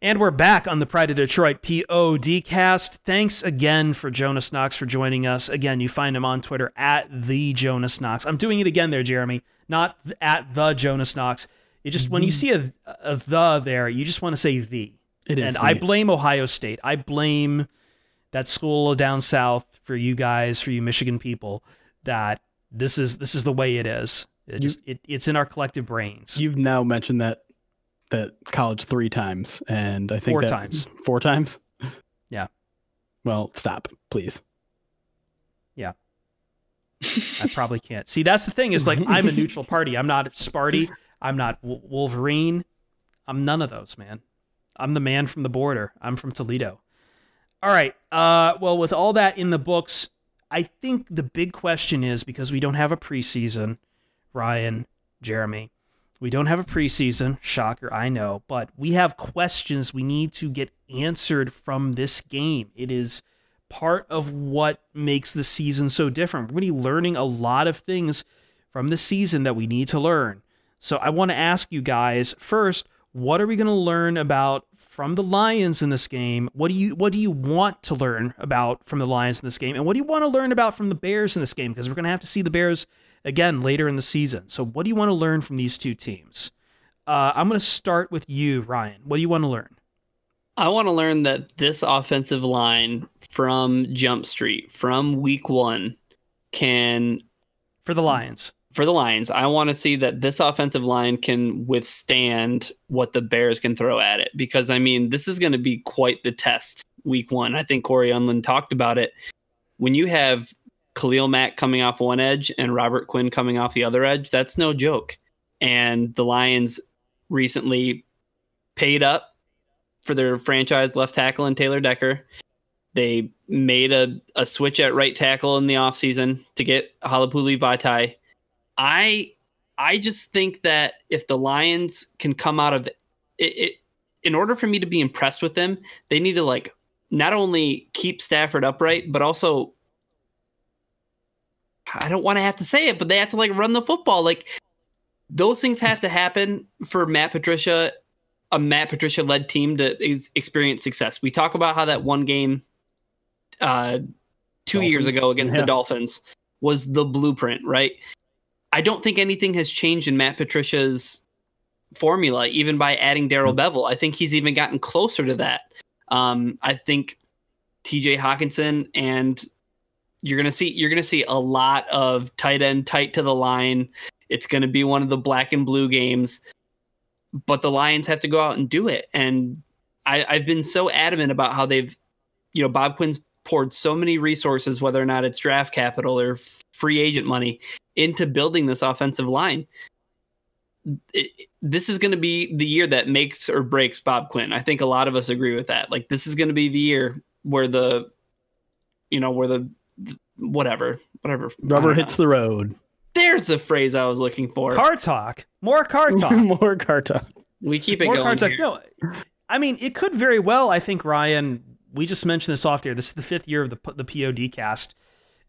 And we're back on the Pride of Detroit POD cast. Thanks again for Jonas Knox for joining us. Again, you find him on Twitter at the Jonas Knox. I'm doing it again there, Jeremy, not at the Jonas Knox. It just when you mm-hmm. see a, a the there, you just want to say the. It is and the. I blame Ohio State. I blame that school down south for you guys, for you Michigan people, that this is this is the way it is. It just it, it's in our collective brains. You've now mentioned that that college three times, and I think Four that- times. Four times. Yeah. Well, stop, please. I probably can't. See, that's the thing is like I'm a neutral party. I'm not Sparty. I'm not w- Wolverine. I'm none of those, man. I'm the man from the border. I'm from Toledo. All right. Uh, well, with all that in the books, I think the big question is because we don't have a preseason, Ryan, Jeremy, we don't have a preseason. Shocker, I know, but we have questions we need to get answered from this game. It is part of what makes the season so different. We're going to be learning a lot of things from the season that we need to learn. So I want to ask you guys first, what are we going to learn about from the Lions in this game? What do you what do you want to learn about from the Lions in this game? And what do you want to learn about from the Bears in this game because we're going to have to see the Bears again later in the season. So what do you want to learn from these two teams? Uh, I'm going to start with you, Ryan. What do you want to learn? I want to learn that this offensive line from Jump Street, from week one, can, For the Lions. for the Lions, I want to see that this offensive line can withstand what the Bears can throw at it. Because, I mean, this is going to be quite the test week one. I think Cory Undlin talked about it. When you have Khalil Mack coming off one edge and Robert Quinn coming off the other edge, that's no joke. And the Lions recently paid up for their franchise left tackle and Taylor Decker. They made a, a switch at right tackle in the offseason to get Halapoulivaati Vaitai. I I just think that if the Lions can come out of it, it, in order for me to be impressed with them, they need to like not only keep Stafford upright, but also I don't want to have to say it, but they have to like run the football. Like those things have to happen for Matt Patricia, a Matt Patricia led team to ex- experience success. We talk about how that one game uh, two years ago against Yeah. the Dolphins was the blueprint, right? I don't think anything has changed in Matt Patricia's formula, even by adding Darrell Bevell. I think he's even gotten closer to that. Um, I think TJ Hockenson and you're gonna see you're gonna see a lot of tight end tight to the line. It's gonna be one of the black and blue games, but the Lions have to go out and do it. And I, I've been so adamant about how they've, you know, Bob Quinn's poured so many resources, whether or not it's draft capital or free agent money, into building this offensive line. It- this is going to be the year that makes or breaks Bob Quinn. I think a lot of us agree with that. Like this is going to be the year where the, you know, where the whatever, whatever Rubber hits the road. There's the phrase I was looking for. Car talk. More car talk. More car talk. we keep it going. More going. car talk. here. No, I mean it could very well. I think Ryan. We just mentioned this off here. This is the fifth year of the the POD cast,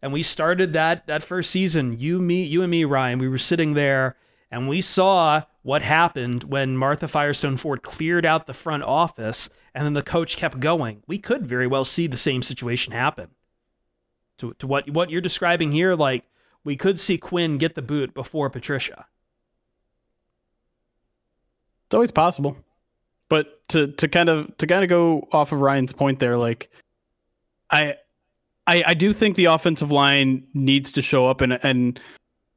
and we started that that first season. You, me, you and me, Ryan. We were sitting there, and we saw what happened when Martha Firestone Ford cleared out the front office, and then the coach kept going. We could very well see the same situation happen. To to what what you're describing here, like we could see Quinn get the boot before Patricia. It's always possible. But to to kind of to kind of go off of Ryan's point there, like I I I do think the offensive line needs to show up and and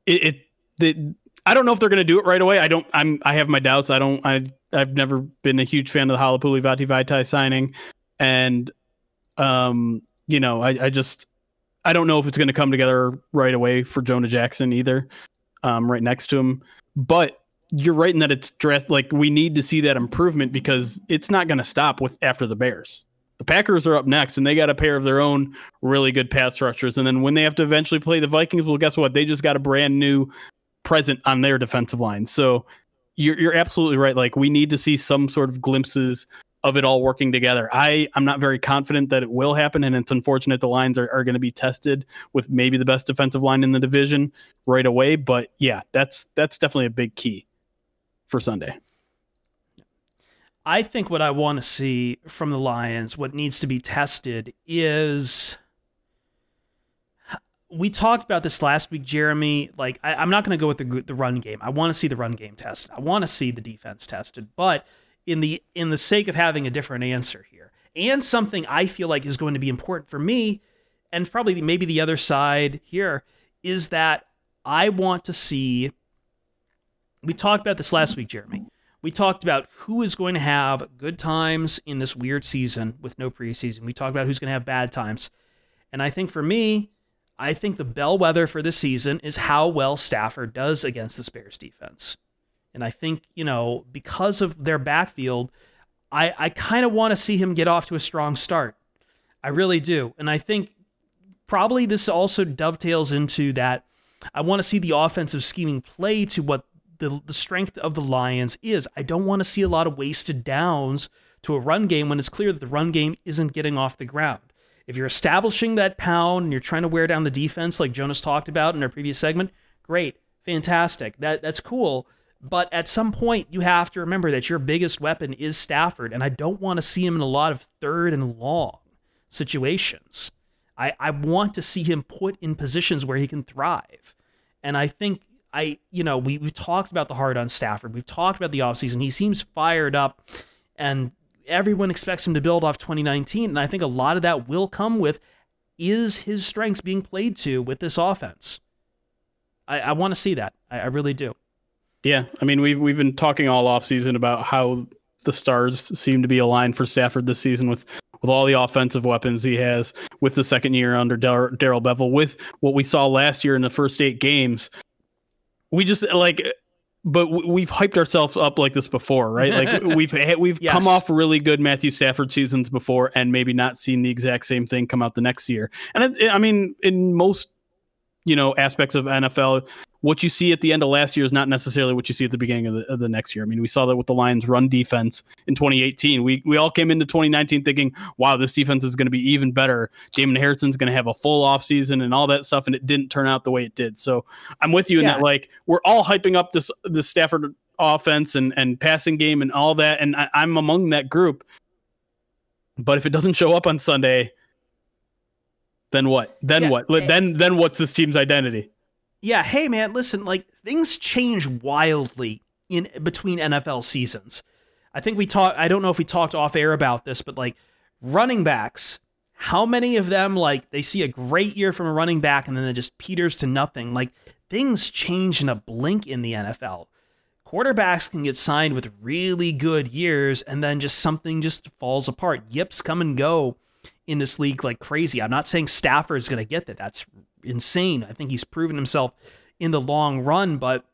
it, it I don't know if they're going to do it right away. I don't. I'm. I have my doubts. I don't. I. I've never been a huge fan of the Halapoulivaati Vati Vaitai signing, and um, you know, I, I just I don't know if it's going to come together right away for Jonah Jackson either. Um, right next to him, but you're right in that it's dressed like we need to see that improvement because it's not going to stop with after the Bears. The Packers are up next, and they got a pair of their own really good pass rushers. And then when they have to eventually play the Vikings, well, guess what? They just got a brand new present on their defensive line. So you're you're absolutely right. Like we need to see some sort of glimpses of it all working together. I I'm not very confident that it will happen, and it's unfortunate the lines are, are going to be tested with maybe the best defensive line in the division right away. But yeah, that's that's definitely a big key for Sunday. I think what I want to see from the Lions, what needs to be tested is we talked about this last week, Jeremy. Like, I, am not going to go with the the run game. I want to see the run game tested. I want to see the defense tested. But in the in the sake of having a different answer here, and something I feel like is going to be important for me, and probably maybe the other side here is that I want to see. We talked about this last week, Jeremy. We talked about who is going to have good times in this weird season with no preseason. We talked about who's going to have bad times. And I think for me, I think the bellwether for this season is how well Stafford does against the Bears defense. And I think, you know, because of their backfield, I, I kind of want to see him get off to a strong start. I really do. And I think probably this also dovetails into that I want to see the offensive scheming play to what the, the strength of the Lions is. I don't want to see a lot of wasted downs to a run game when it's clear that the run game isn't getting off the ground. If you're establishing that pound and you're trying to wear down the defense, like Jonas talked about in our previous segment, great, fantastic. That that's cool. But at some point, you have to remember that your biggest weapon is Stafford, and I don't want to see him in a lot of third and long situations. I, I want to see him put in positions where he can thrive. And I think I, you know, we, we talked about the heart on Stafford. We've talked about the offseason. He seems fired up and everyone expects him to build off 2019. And I think a lot of that will come with is his strengths being played to with this offense. I, I want to see that. I, I, really do. Yeah. I mean, we've, we've been talking all offseason about how the stars seem to be aligned for Stafford this season with, with all the offensive weapons he has, with the second year under Darrell Bevell, with what we saw last year in the first eight games. We just like but we've hyped ourselves up like this before, right? Like we've we've yes. come off really good Matthew Stafford seasons before, and maybe not seen the exact same thing come out the next year. And it, I mean, in most you know aspects of NFL, what you see at the end of last year is not necessarily what you see at the beginning of the, of the next year. I mean, we saw that with the Lions' run defense in 2018. We we all came into 2019 thinking, "Wow, this defense is going to be even better." Damon Harrison's going to have a full offseason and all that stuff, and it didn't turn out the way it did. So I'm with you in that. Like we're all hyping up this the Stafford offense and and passing game and all that, and I, I'm among that group. But if it doesn't show up on Sunday, then what? Then yeah. what? Then then what's this team's identity? Yeah, hey man, listen, like things change wildly in between NFL seasons. I think we talked I don't know if we talked off air about this, but like running backs, how many of them like they see a great year from a running back and then it just peters to nothing? Like things change in a blink in the NFL. Quarterbacks can get signed with really good years and then just something just falls apart. Yips come and go in this league like crazy. I'm not saying Stafford is going to get that. That's insane. I think he's proven himself in the long run, but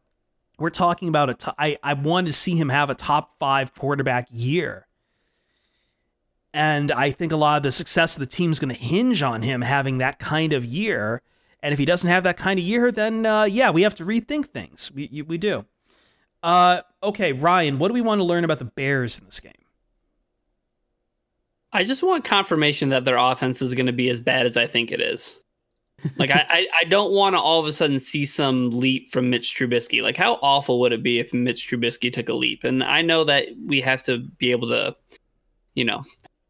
we're talking about a. T- I, I wanted to see him have a top five quarterback year. And I think a lot of the success of the team is going to hinge on him having that kind of year. And if he doesn't have that kind of year, then uh, yeah, we have to rethink things. We, we do. Uh, okay, Ryan, what do we want to learn about the Bears in this game? I just want confirmation that their offense is going to be as bad as I think it is. Like I, I, don't want to all of a sudden see some leap from Mitch Trubisky. Like how awful would it be if Mitch Trubisky took a leap? And I know that we have to be able to, you know,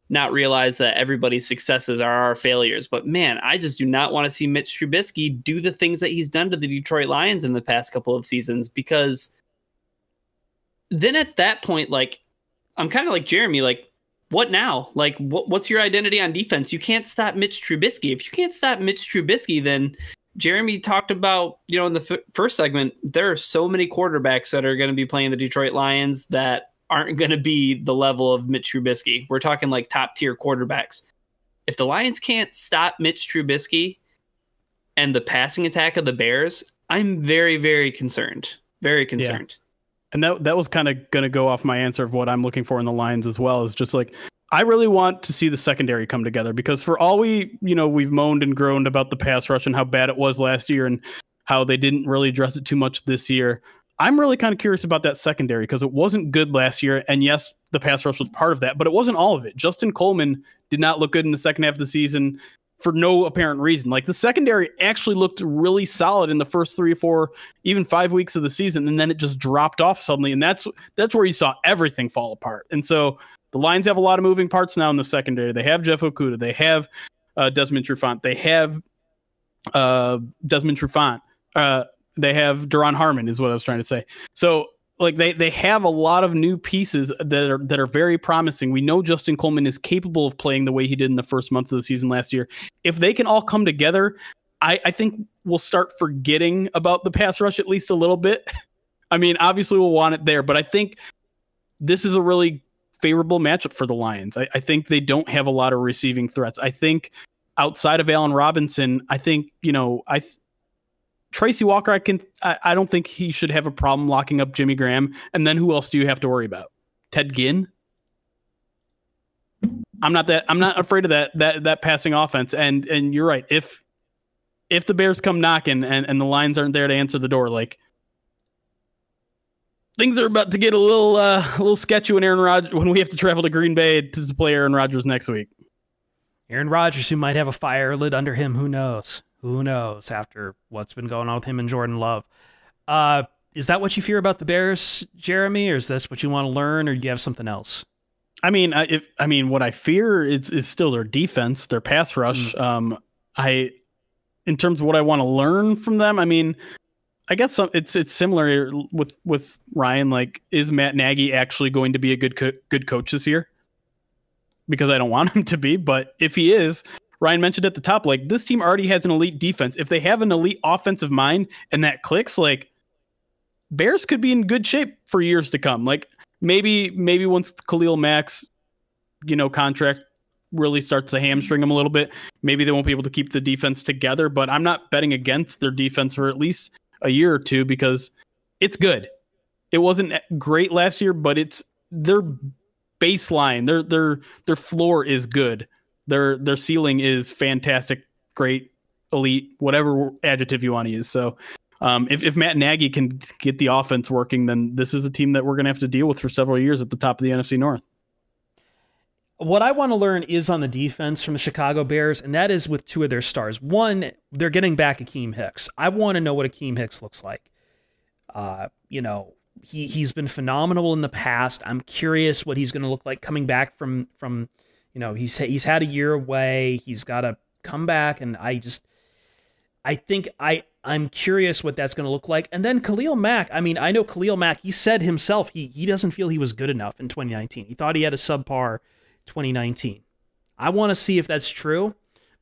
not realize that everybody's successes are our failures. But man, I just do not want to see Mitch Trubisky do the things that he's done to the Detroit Lions in the past couple of seasons because then at that point, like I'm kind of like Jeremy. Like, what now? Like, what, what's your identity on defense? You can't stop Mitch Trubisky. If you can't stop Mitch Trubisky, then Jeremy talked about, you know, in the f- first segment, there are so many quarterbacks that are going to be playing the Detroit Lions that aren't going to be the level of Mitch Trubisky. We're talking like top tier quarterbacks. If the Lions can't stop Mitch Trubisky and the passing attack of the Bears, I'm very, very concerned. Very concerned. And that that was kind of going to go off my answer of what I'm looking for in the Lions as well. Is just like I really want to see the secondary come together because for all we, you know, we've moaned and groaned about the pass rush and how bad it was last year and how they didn't really address it too much this year. I'm really kind of curious about that secondary because it wasn't good last year. And yes, the pass rush was part of that, but it wasn't all of it. Justin Coleman did not look good in the second half of the season for no apparent reason. Like the secondary actually looked really solid in the first three or four, even five weeks of the season, and then it just dropped off suddenly. And that's that's where you saw everything fall apart. And so the Lions have a lot of moving parts now in the secondary. They have Jeff Okudah, they have uh, Desmond Trufant, they have uh, Desmond Trufant. Uh, they have Duron Harmon is what I was trying to say. So like they they have a lot of new pieces that are that are very promising. We know Justin Coleman is capable of playing the way he did in the first month of the season last year. If they can all come together, I, I think we'll start forgetting about the pass rush at least a little bit. I mean, obviously we'll want it there, but I think this is a really favorable matchup for the Lions. I, I think they don't have a lot of receiving threats. I think outside of Allen Robinson, I think, you know, I Tracy Walker, I can I, I, don't think he should have a problem locking up Jimmy Graham. And then who else do you have to worry about? Ted Ginn. I'm not that I'm not afraid of that that that passing offense. And and you're right. If if the Bears come knocking and, and the Lions aren't there to answer the door, like things are about to get a little uh, a little sketchy when Aaron Rodgers when we have to travel to Green Bay to play Aaron Rodgers next week. Aaron Rodgers, who might have a fire lit under him, who knows? Who knows after what's been going on with him and Jordan Love? Uh, is that what you fear about the Bears, Jeremy, or is this what you want to learn, or do you have something else? I mean, I, if I mean, what I fear is is still their defense, their pass rush. Mm. Um, I, in terms of what I want to learn from them, I mean, I guess some, it's it's similar with with Ryan. Like, is Matt Nagy actually going to be a good co- good coach this year? Because I don't want him to be, but if he is, Ryan mentioned at the top, like this team already has an elite defense. If they have an elite offensive mind and that clicks, like Bears could be in good shape for years to come. Like maybe maybe once Khalil Mack's, you know contract really starts to hamstring them a little bit, maybe they won't be able to keep the defense together. But I'm not betting against their defense for at least a year or two because it's good. It wasn't great last year, but it's their baseline, their their their floor is good. Their their ceiling is fantastic, great, elite, whatever adjective you want to use. So um, if, if Matt Nagy can get the offense working, then this is a team that we're going to have to deal with for several years at the top of the NFC North. What I want to learn is on the defense from the Chicago Bears, and that is with two of their stars. One, they're getting back Akiem Hicks. I want to know what Akiem Hicks looks like. Uh, you know, he he's been phenomenal in the past. I'm curious what he's going to look like coming back from from you know, he's he's had a year away. He's got to come back, and I just, I think I I'm curious what that's going to look like. And then Khalil Mack. I mean, I know Khalil Mack. He said himself he he doesn't feel he was good enough in 2019. He thought he had a subpar 2019. I want to see if that's true,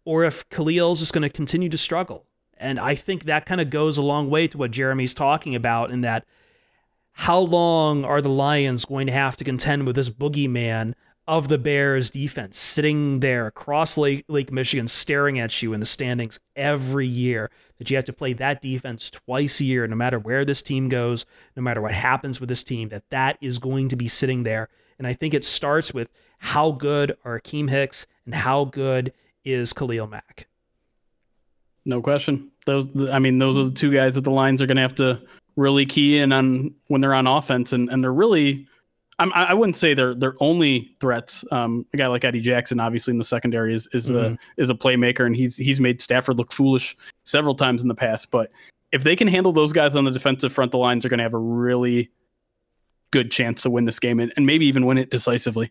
or if Khalil's just going to continue to struggle. And I think that kind of goes a long way to what Jeremy's talking about in that how long are the Lions going to have to contend with this boogeyman of the Bears defense sitting there across Lake, Lake Michigan staring at you in the standings every year that you have to play that defense twice a year no matter where this team goes no matter what happens with this team that that is going to be sitting there. And I think it starts with how good are Akiem Hicks and how good is Khalil Mack? No question. Those I mean those are the two guys that the Lions are going to have to really key in on when they're on offense and and they're really I'm, I wouldn't say they're they're only threats. Um, a guy like Eddie Jackson, obviously in the secondary, is is mm-hmm. a is a playmaker, and he's he's made Stafford look foolish several times in the past. But if they can handle those guys on the defensive front, the Lions are going to have a really good chance to win this game, and, and maybe even win it decisively.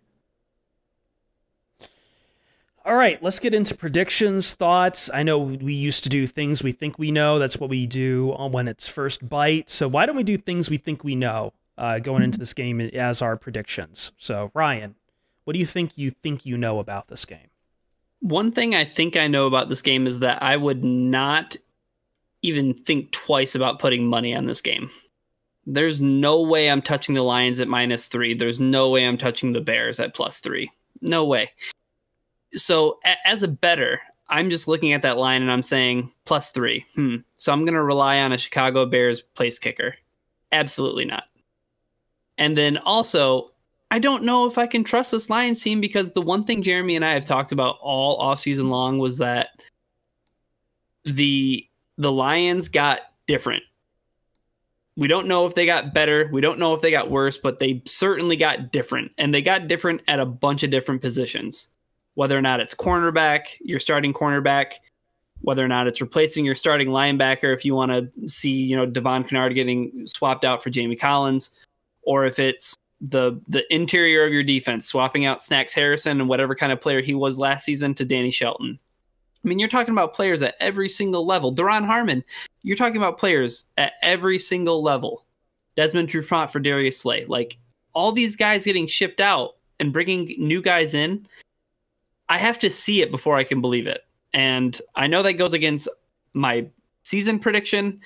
All right, let's get into predictions, thoughts. I know we used to do things we think we know. That's what we do when it's first bite. So why don't we do things we think we know? Uh, going into this game as our predictions. So, Ryan, what do you think you think you know about this game? One thing I think I know about this game is that I would not even think twice about putting money on this game. There's no way I'm touching the Lions at minus three. There's no way I'm touching the Bears at plus three. No way. So, a- as a better, I'm just looking at that line and I'm saying plus three. Hmm. So I'm going to rely on a Chicago Bears place kicker. Absolutely not. And then also, I don't know if I can trust this Lions team because the one thing Jeremy and I have talked about all offseason long was that the the Lions got different. We don't know if they got better. We don't know if they got worse, but they certainly got different. And they got different at a bunch of different positions whether or not it's cornerback, your starting cornerback, whether or not it's replacing your starting linebacker if you want to see, you know, Devon Kennard getting swapped out for Jamie Collins, or if it's the the interior of your defense, swapping out Snacks Harrison and whatever kind of player he was last season to Danny Shelton. I mean, you're talking about players at every single level. Duron Harmon, you're talking about players at every single level. Desmond Trufant for Darius Slay. Like all these guys getting shipped out and bringing new guys in I have to see it before I can believe it. And I know that goes against my season prediction,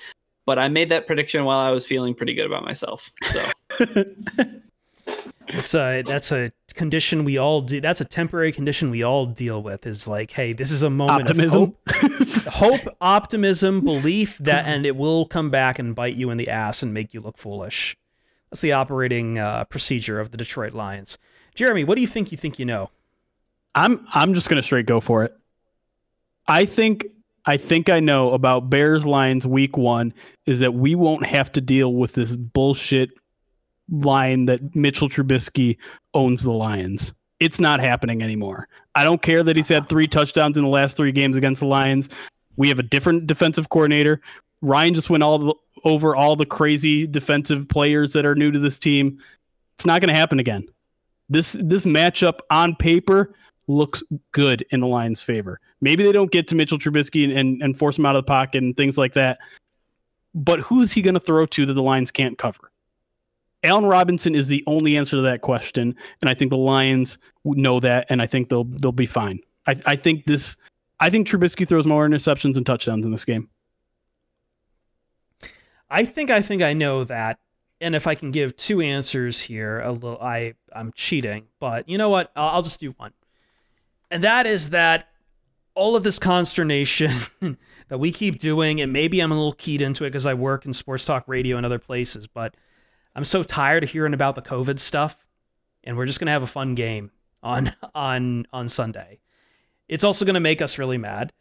but I made that prediction while I was feeling pretty good about myself. So it's a that's a condition we all do. That's a temporary condition we all deal with. Is like, hey, this is a moment Optimism. of hope, hope, optimism, belief that, and it will come back and bite you in the ass and make you look foolish. That's the operating uh, procedure of the Detroit Lions. Jeremy, what do you think? You think you know? I'm I'm just gonna straight go for it. I think I think I know about Bears Lions week one is that we won't have to deal with this bullshit line that Mitchell Trubisky owns the Lions. It's not happening anymore. I don't care that he's had three touchdowns in the last three games against the Lions. We have a different defensive coordinator. Ryan just went all the, over all the crazy defensive players that are new to this team. It's not going to happen again. This this matchup on paper looks good in the Lions' favor. Maybe they don't get to Mitchell Trubisky and, and, and force him out of the pocket and things like that. But who's he going to throw to that the Lions can't cover? Allen Robinson is the only answer to that question, and I think the Lions know that, and I think they'll they'll be fine. I, I think this. I think Trubisky throws more interceptions and touchdowns in this game. I think I think I know that, and if I can give two answers here, a little I I'm cheating, but you know what? I'll, I'll just do one and that is that all of this consternation that we keep doing, and maybe I'm a little keyed into it because I work in sports talk radio and other places, but I'm so tired of hearing about the COVID stuff, and we're just gonna have a fun game on on on Sunday. It's also gonna make us really mad.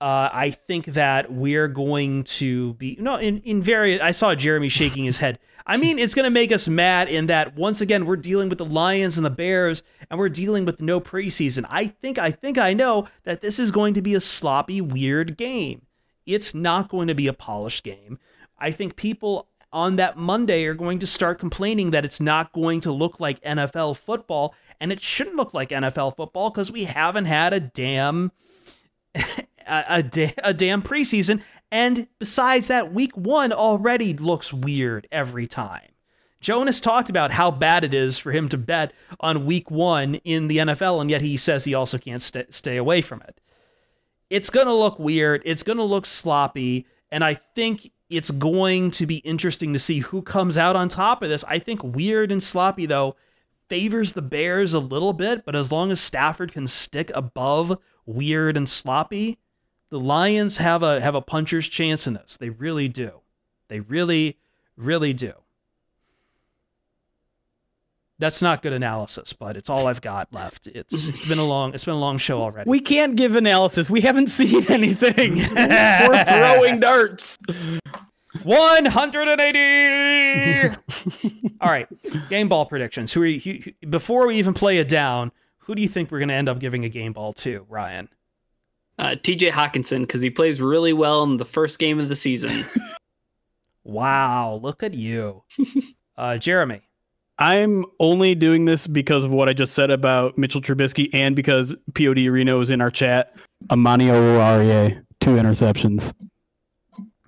Uh, I think that we're going to be no in in various. I saw Jeremy shaking his head. I mean, it's going to make us mad in that once again we're dealing with the Lions and the Bears, and we're dealing with no preseason. I think I think I know that this is going to be a sloppy, weird game. It's not going to be a polished game. I think people on that Monday are going to start complaining that it's not going to look like NFL football, and it shouldn't look like NFL football because we haven't had a damn a, a, da- a damn preseason. And besides that, week one already looks weird every time. Jonas talked about how bad it is for him to bet on week one in the NFL, and yet he says he also can't st- stay away from it. It's going to look weird. It's going to look sloppy. And I think it's going to be interesting to see who comes out on top of this. I think weird and sloppy, though, favors the Bears a little bit, but as long as Stafford can stick above weird and sloppy, the Lions have a have a puncher's chance in this. They really do. They really, really do. That's not good analysis, but it's all I've got left. It's it's been a long it's been a long show already. We can't give analysis. We haven't seen anything. We're throwing darts. 180. all right, game ball predictions. Who are you, before we even play it down? Who do you think we're going to end up giving a game ball to, Ryan? Uh, TJ Hockenson, because he plays really well in the first game of the season. wow, look at you. Uh, Jeremy. I'm only doing this because of what I just said about Mitchell Trubisky and because POD Reno is in our chat. Amani Oruwariye, two interceptions.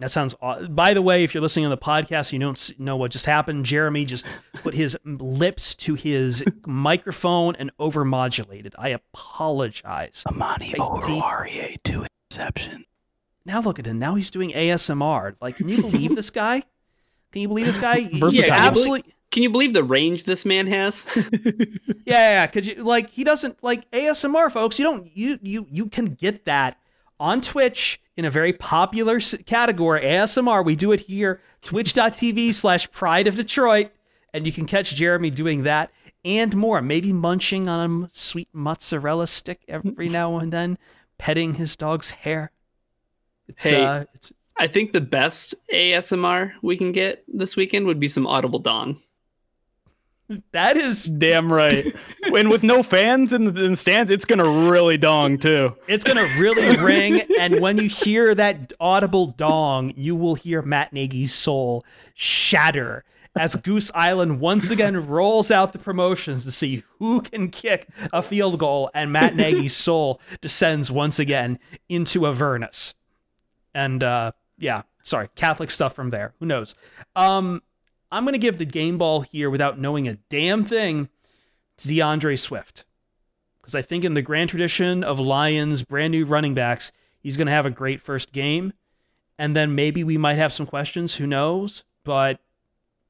That sounds. aw- By the way, if you're listening on the podcast, you don't know what just happened. Jeremy just put his lips to his microphone and overmodulated. I apologize. Amani I deep- REA two interception. Now look at him. Now he's doing ASMR. Like, can you believe this guy? Can you believe this guy? He's absolutely. Can you believe the range this man has? Yeah, yeah. Could you like he doesn't like ASMR, folks? You don't you you you can get that on Twitch in a very popular category ASMR. We do it here, twitch.tv slash pride of Detroit, and you can catch Jeremy doing that and more. Maybe munching on a sweet mozzarella stick every now and then, petting his dog's hair. It's Hey. uh it's I think the best ASMR we can get this weekend would be some Audible Dawn. That is Damn right. and with no fans in the, in the stands, it's gonna really dong too. It's gonna really ring, and when you hear that audible dong, you will hear Matt Nagy's soul shatter as Goose Island once again rolls out the promotions to see who can kick a field goal, and Matt Nagy's soul descends once again into Avernus. And uh, yeah, sorry, Catholic stuff from there. Who knows? Um, I'm gonna give the game ball here without knowing a damn thing to D'Andre Swift because I think in the grand tradition of Lions brand new running backs, he's going to have a great first game. And then maybe we might have some questions. Who knows? But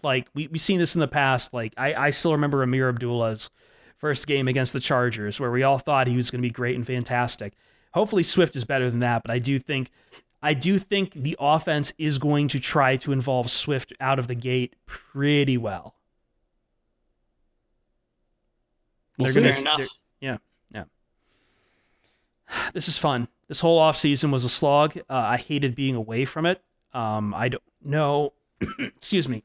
like we, we've seen this in the past. Like I, I still remember Ameer Abdullah's first game against the Chargers where we all thought he was going to be great and fantastic. Hopefully Swift is better than that, but I do think I do think the offense is going to try to involve Swift out of the gate pretty well. We'll They're see. gonna- Fair enough. they're- yeah, yeah. This is fun. This whole off season was a slog. Uh, I hated being away from it. Um, I don't know. excuse me.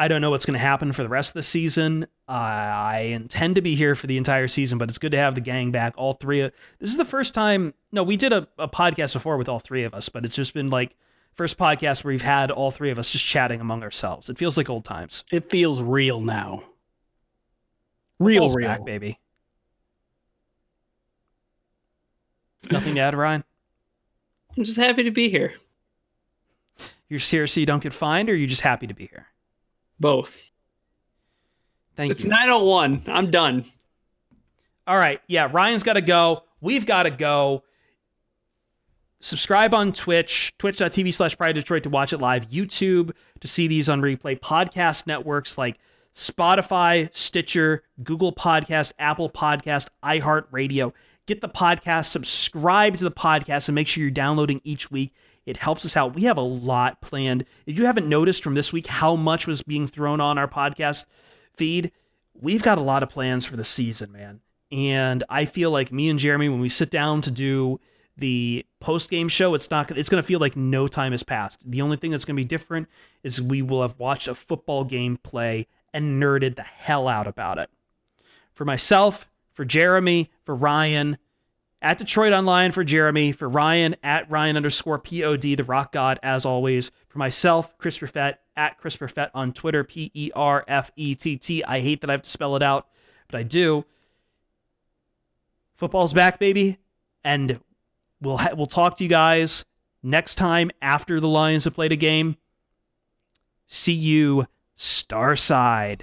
I don't know what's going to happen for the rest of the season. Uh, I intend to be here for the entire season, but it's good to have the gang back. All three of this is the first time. No, we did a, a podcast before with all three of us, but it's just been like first podcast where we've had all three of us just chatting among ourselves. It feels like old times. It feels real now. Real, Football's real. back, baby. Nothing to add, Ryan. I'm just happy to be here. You're serious so you don't get fined, or you're just happy to be here? Both. Thank It's you. 901. I'm done. All right. Yeah, Ryan's got to go. We've got to go. Subscribe on Twitch, twitch.tv slash Pride Detroit to watch it live, YouTube to see these on replay, podcast networks like Spotify, Stitcher, Google Podcast, Apple Podcast, iHeartRadio. Get the podcast, subscribe to the podcast, and make sure you're downloading each week. It helps us out. We have a lot planned. If you haven't noticed from this week how much was being thrown on our podcast feed, we've got a lot of plans for the season, man. And I feel like me and Jeremy, when we sit down to do the post game show, it's not it's going to feel like no time has passed. The only thing that's going to be different is we will have watched a football game play and nerded the hell out about it. For myself, for Jeremy, for Ryan, at DetroitOnLion for Jeremy, for Ryan at Ryan underscore POD, the rock god, as always. For myself, Chris Perfett at Chris Perfett on Twitter, P E R F E T T. I hate that I have to spell it out, but I do. Football's back, baby, and we'll ha- we'll talk to you guys next time after the Lions have played a game. See you, Starside.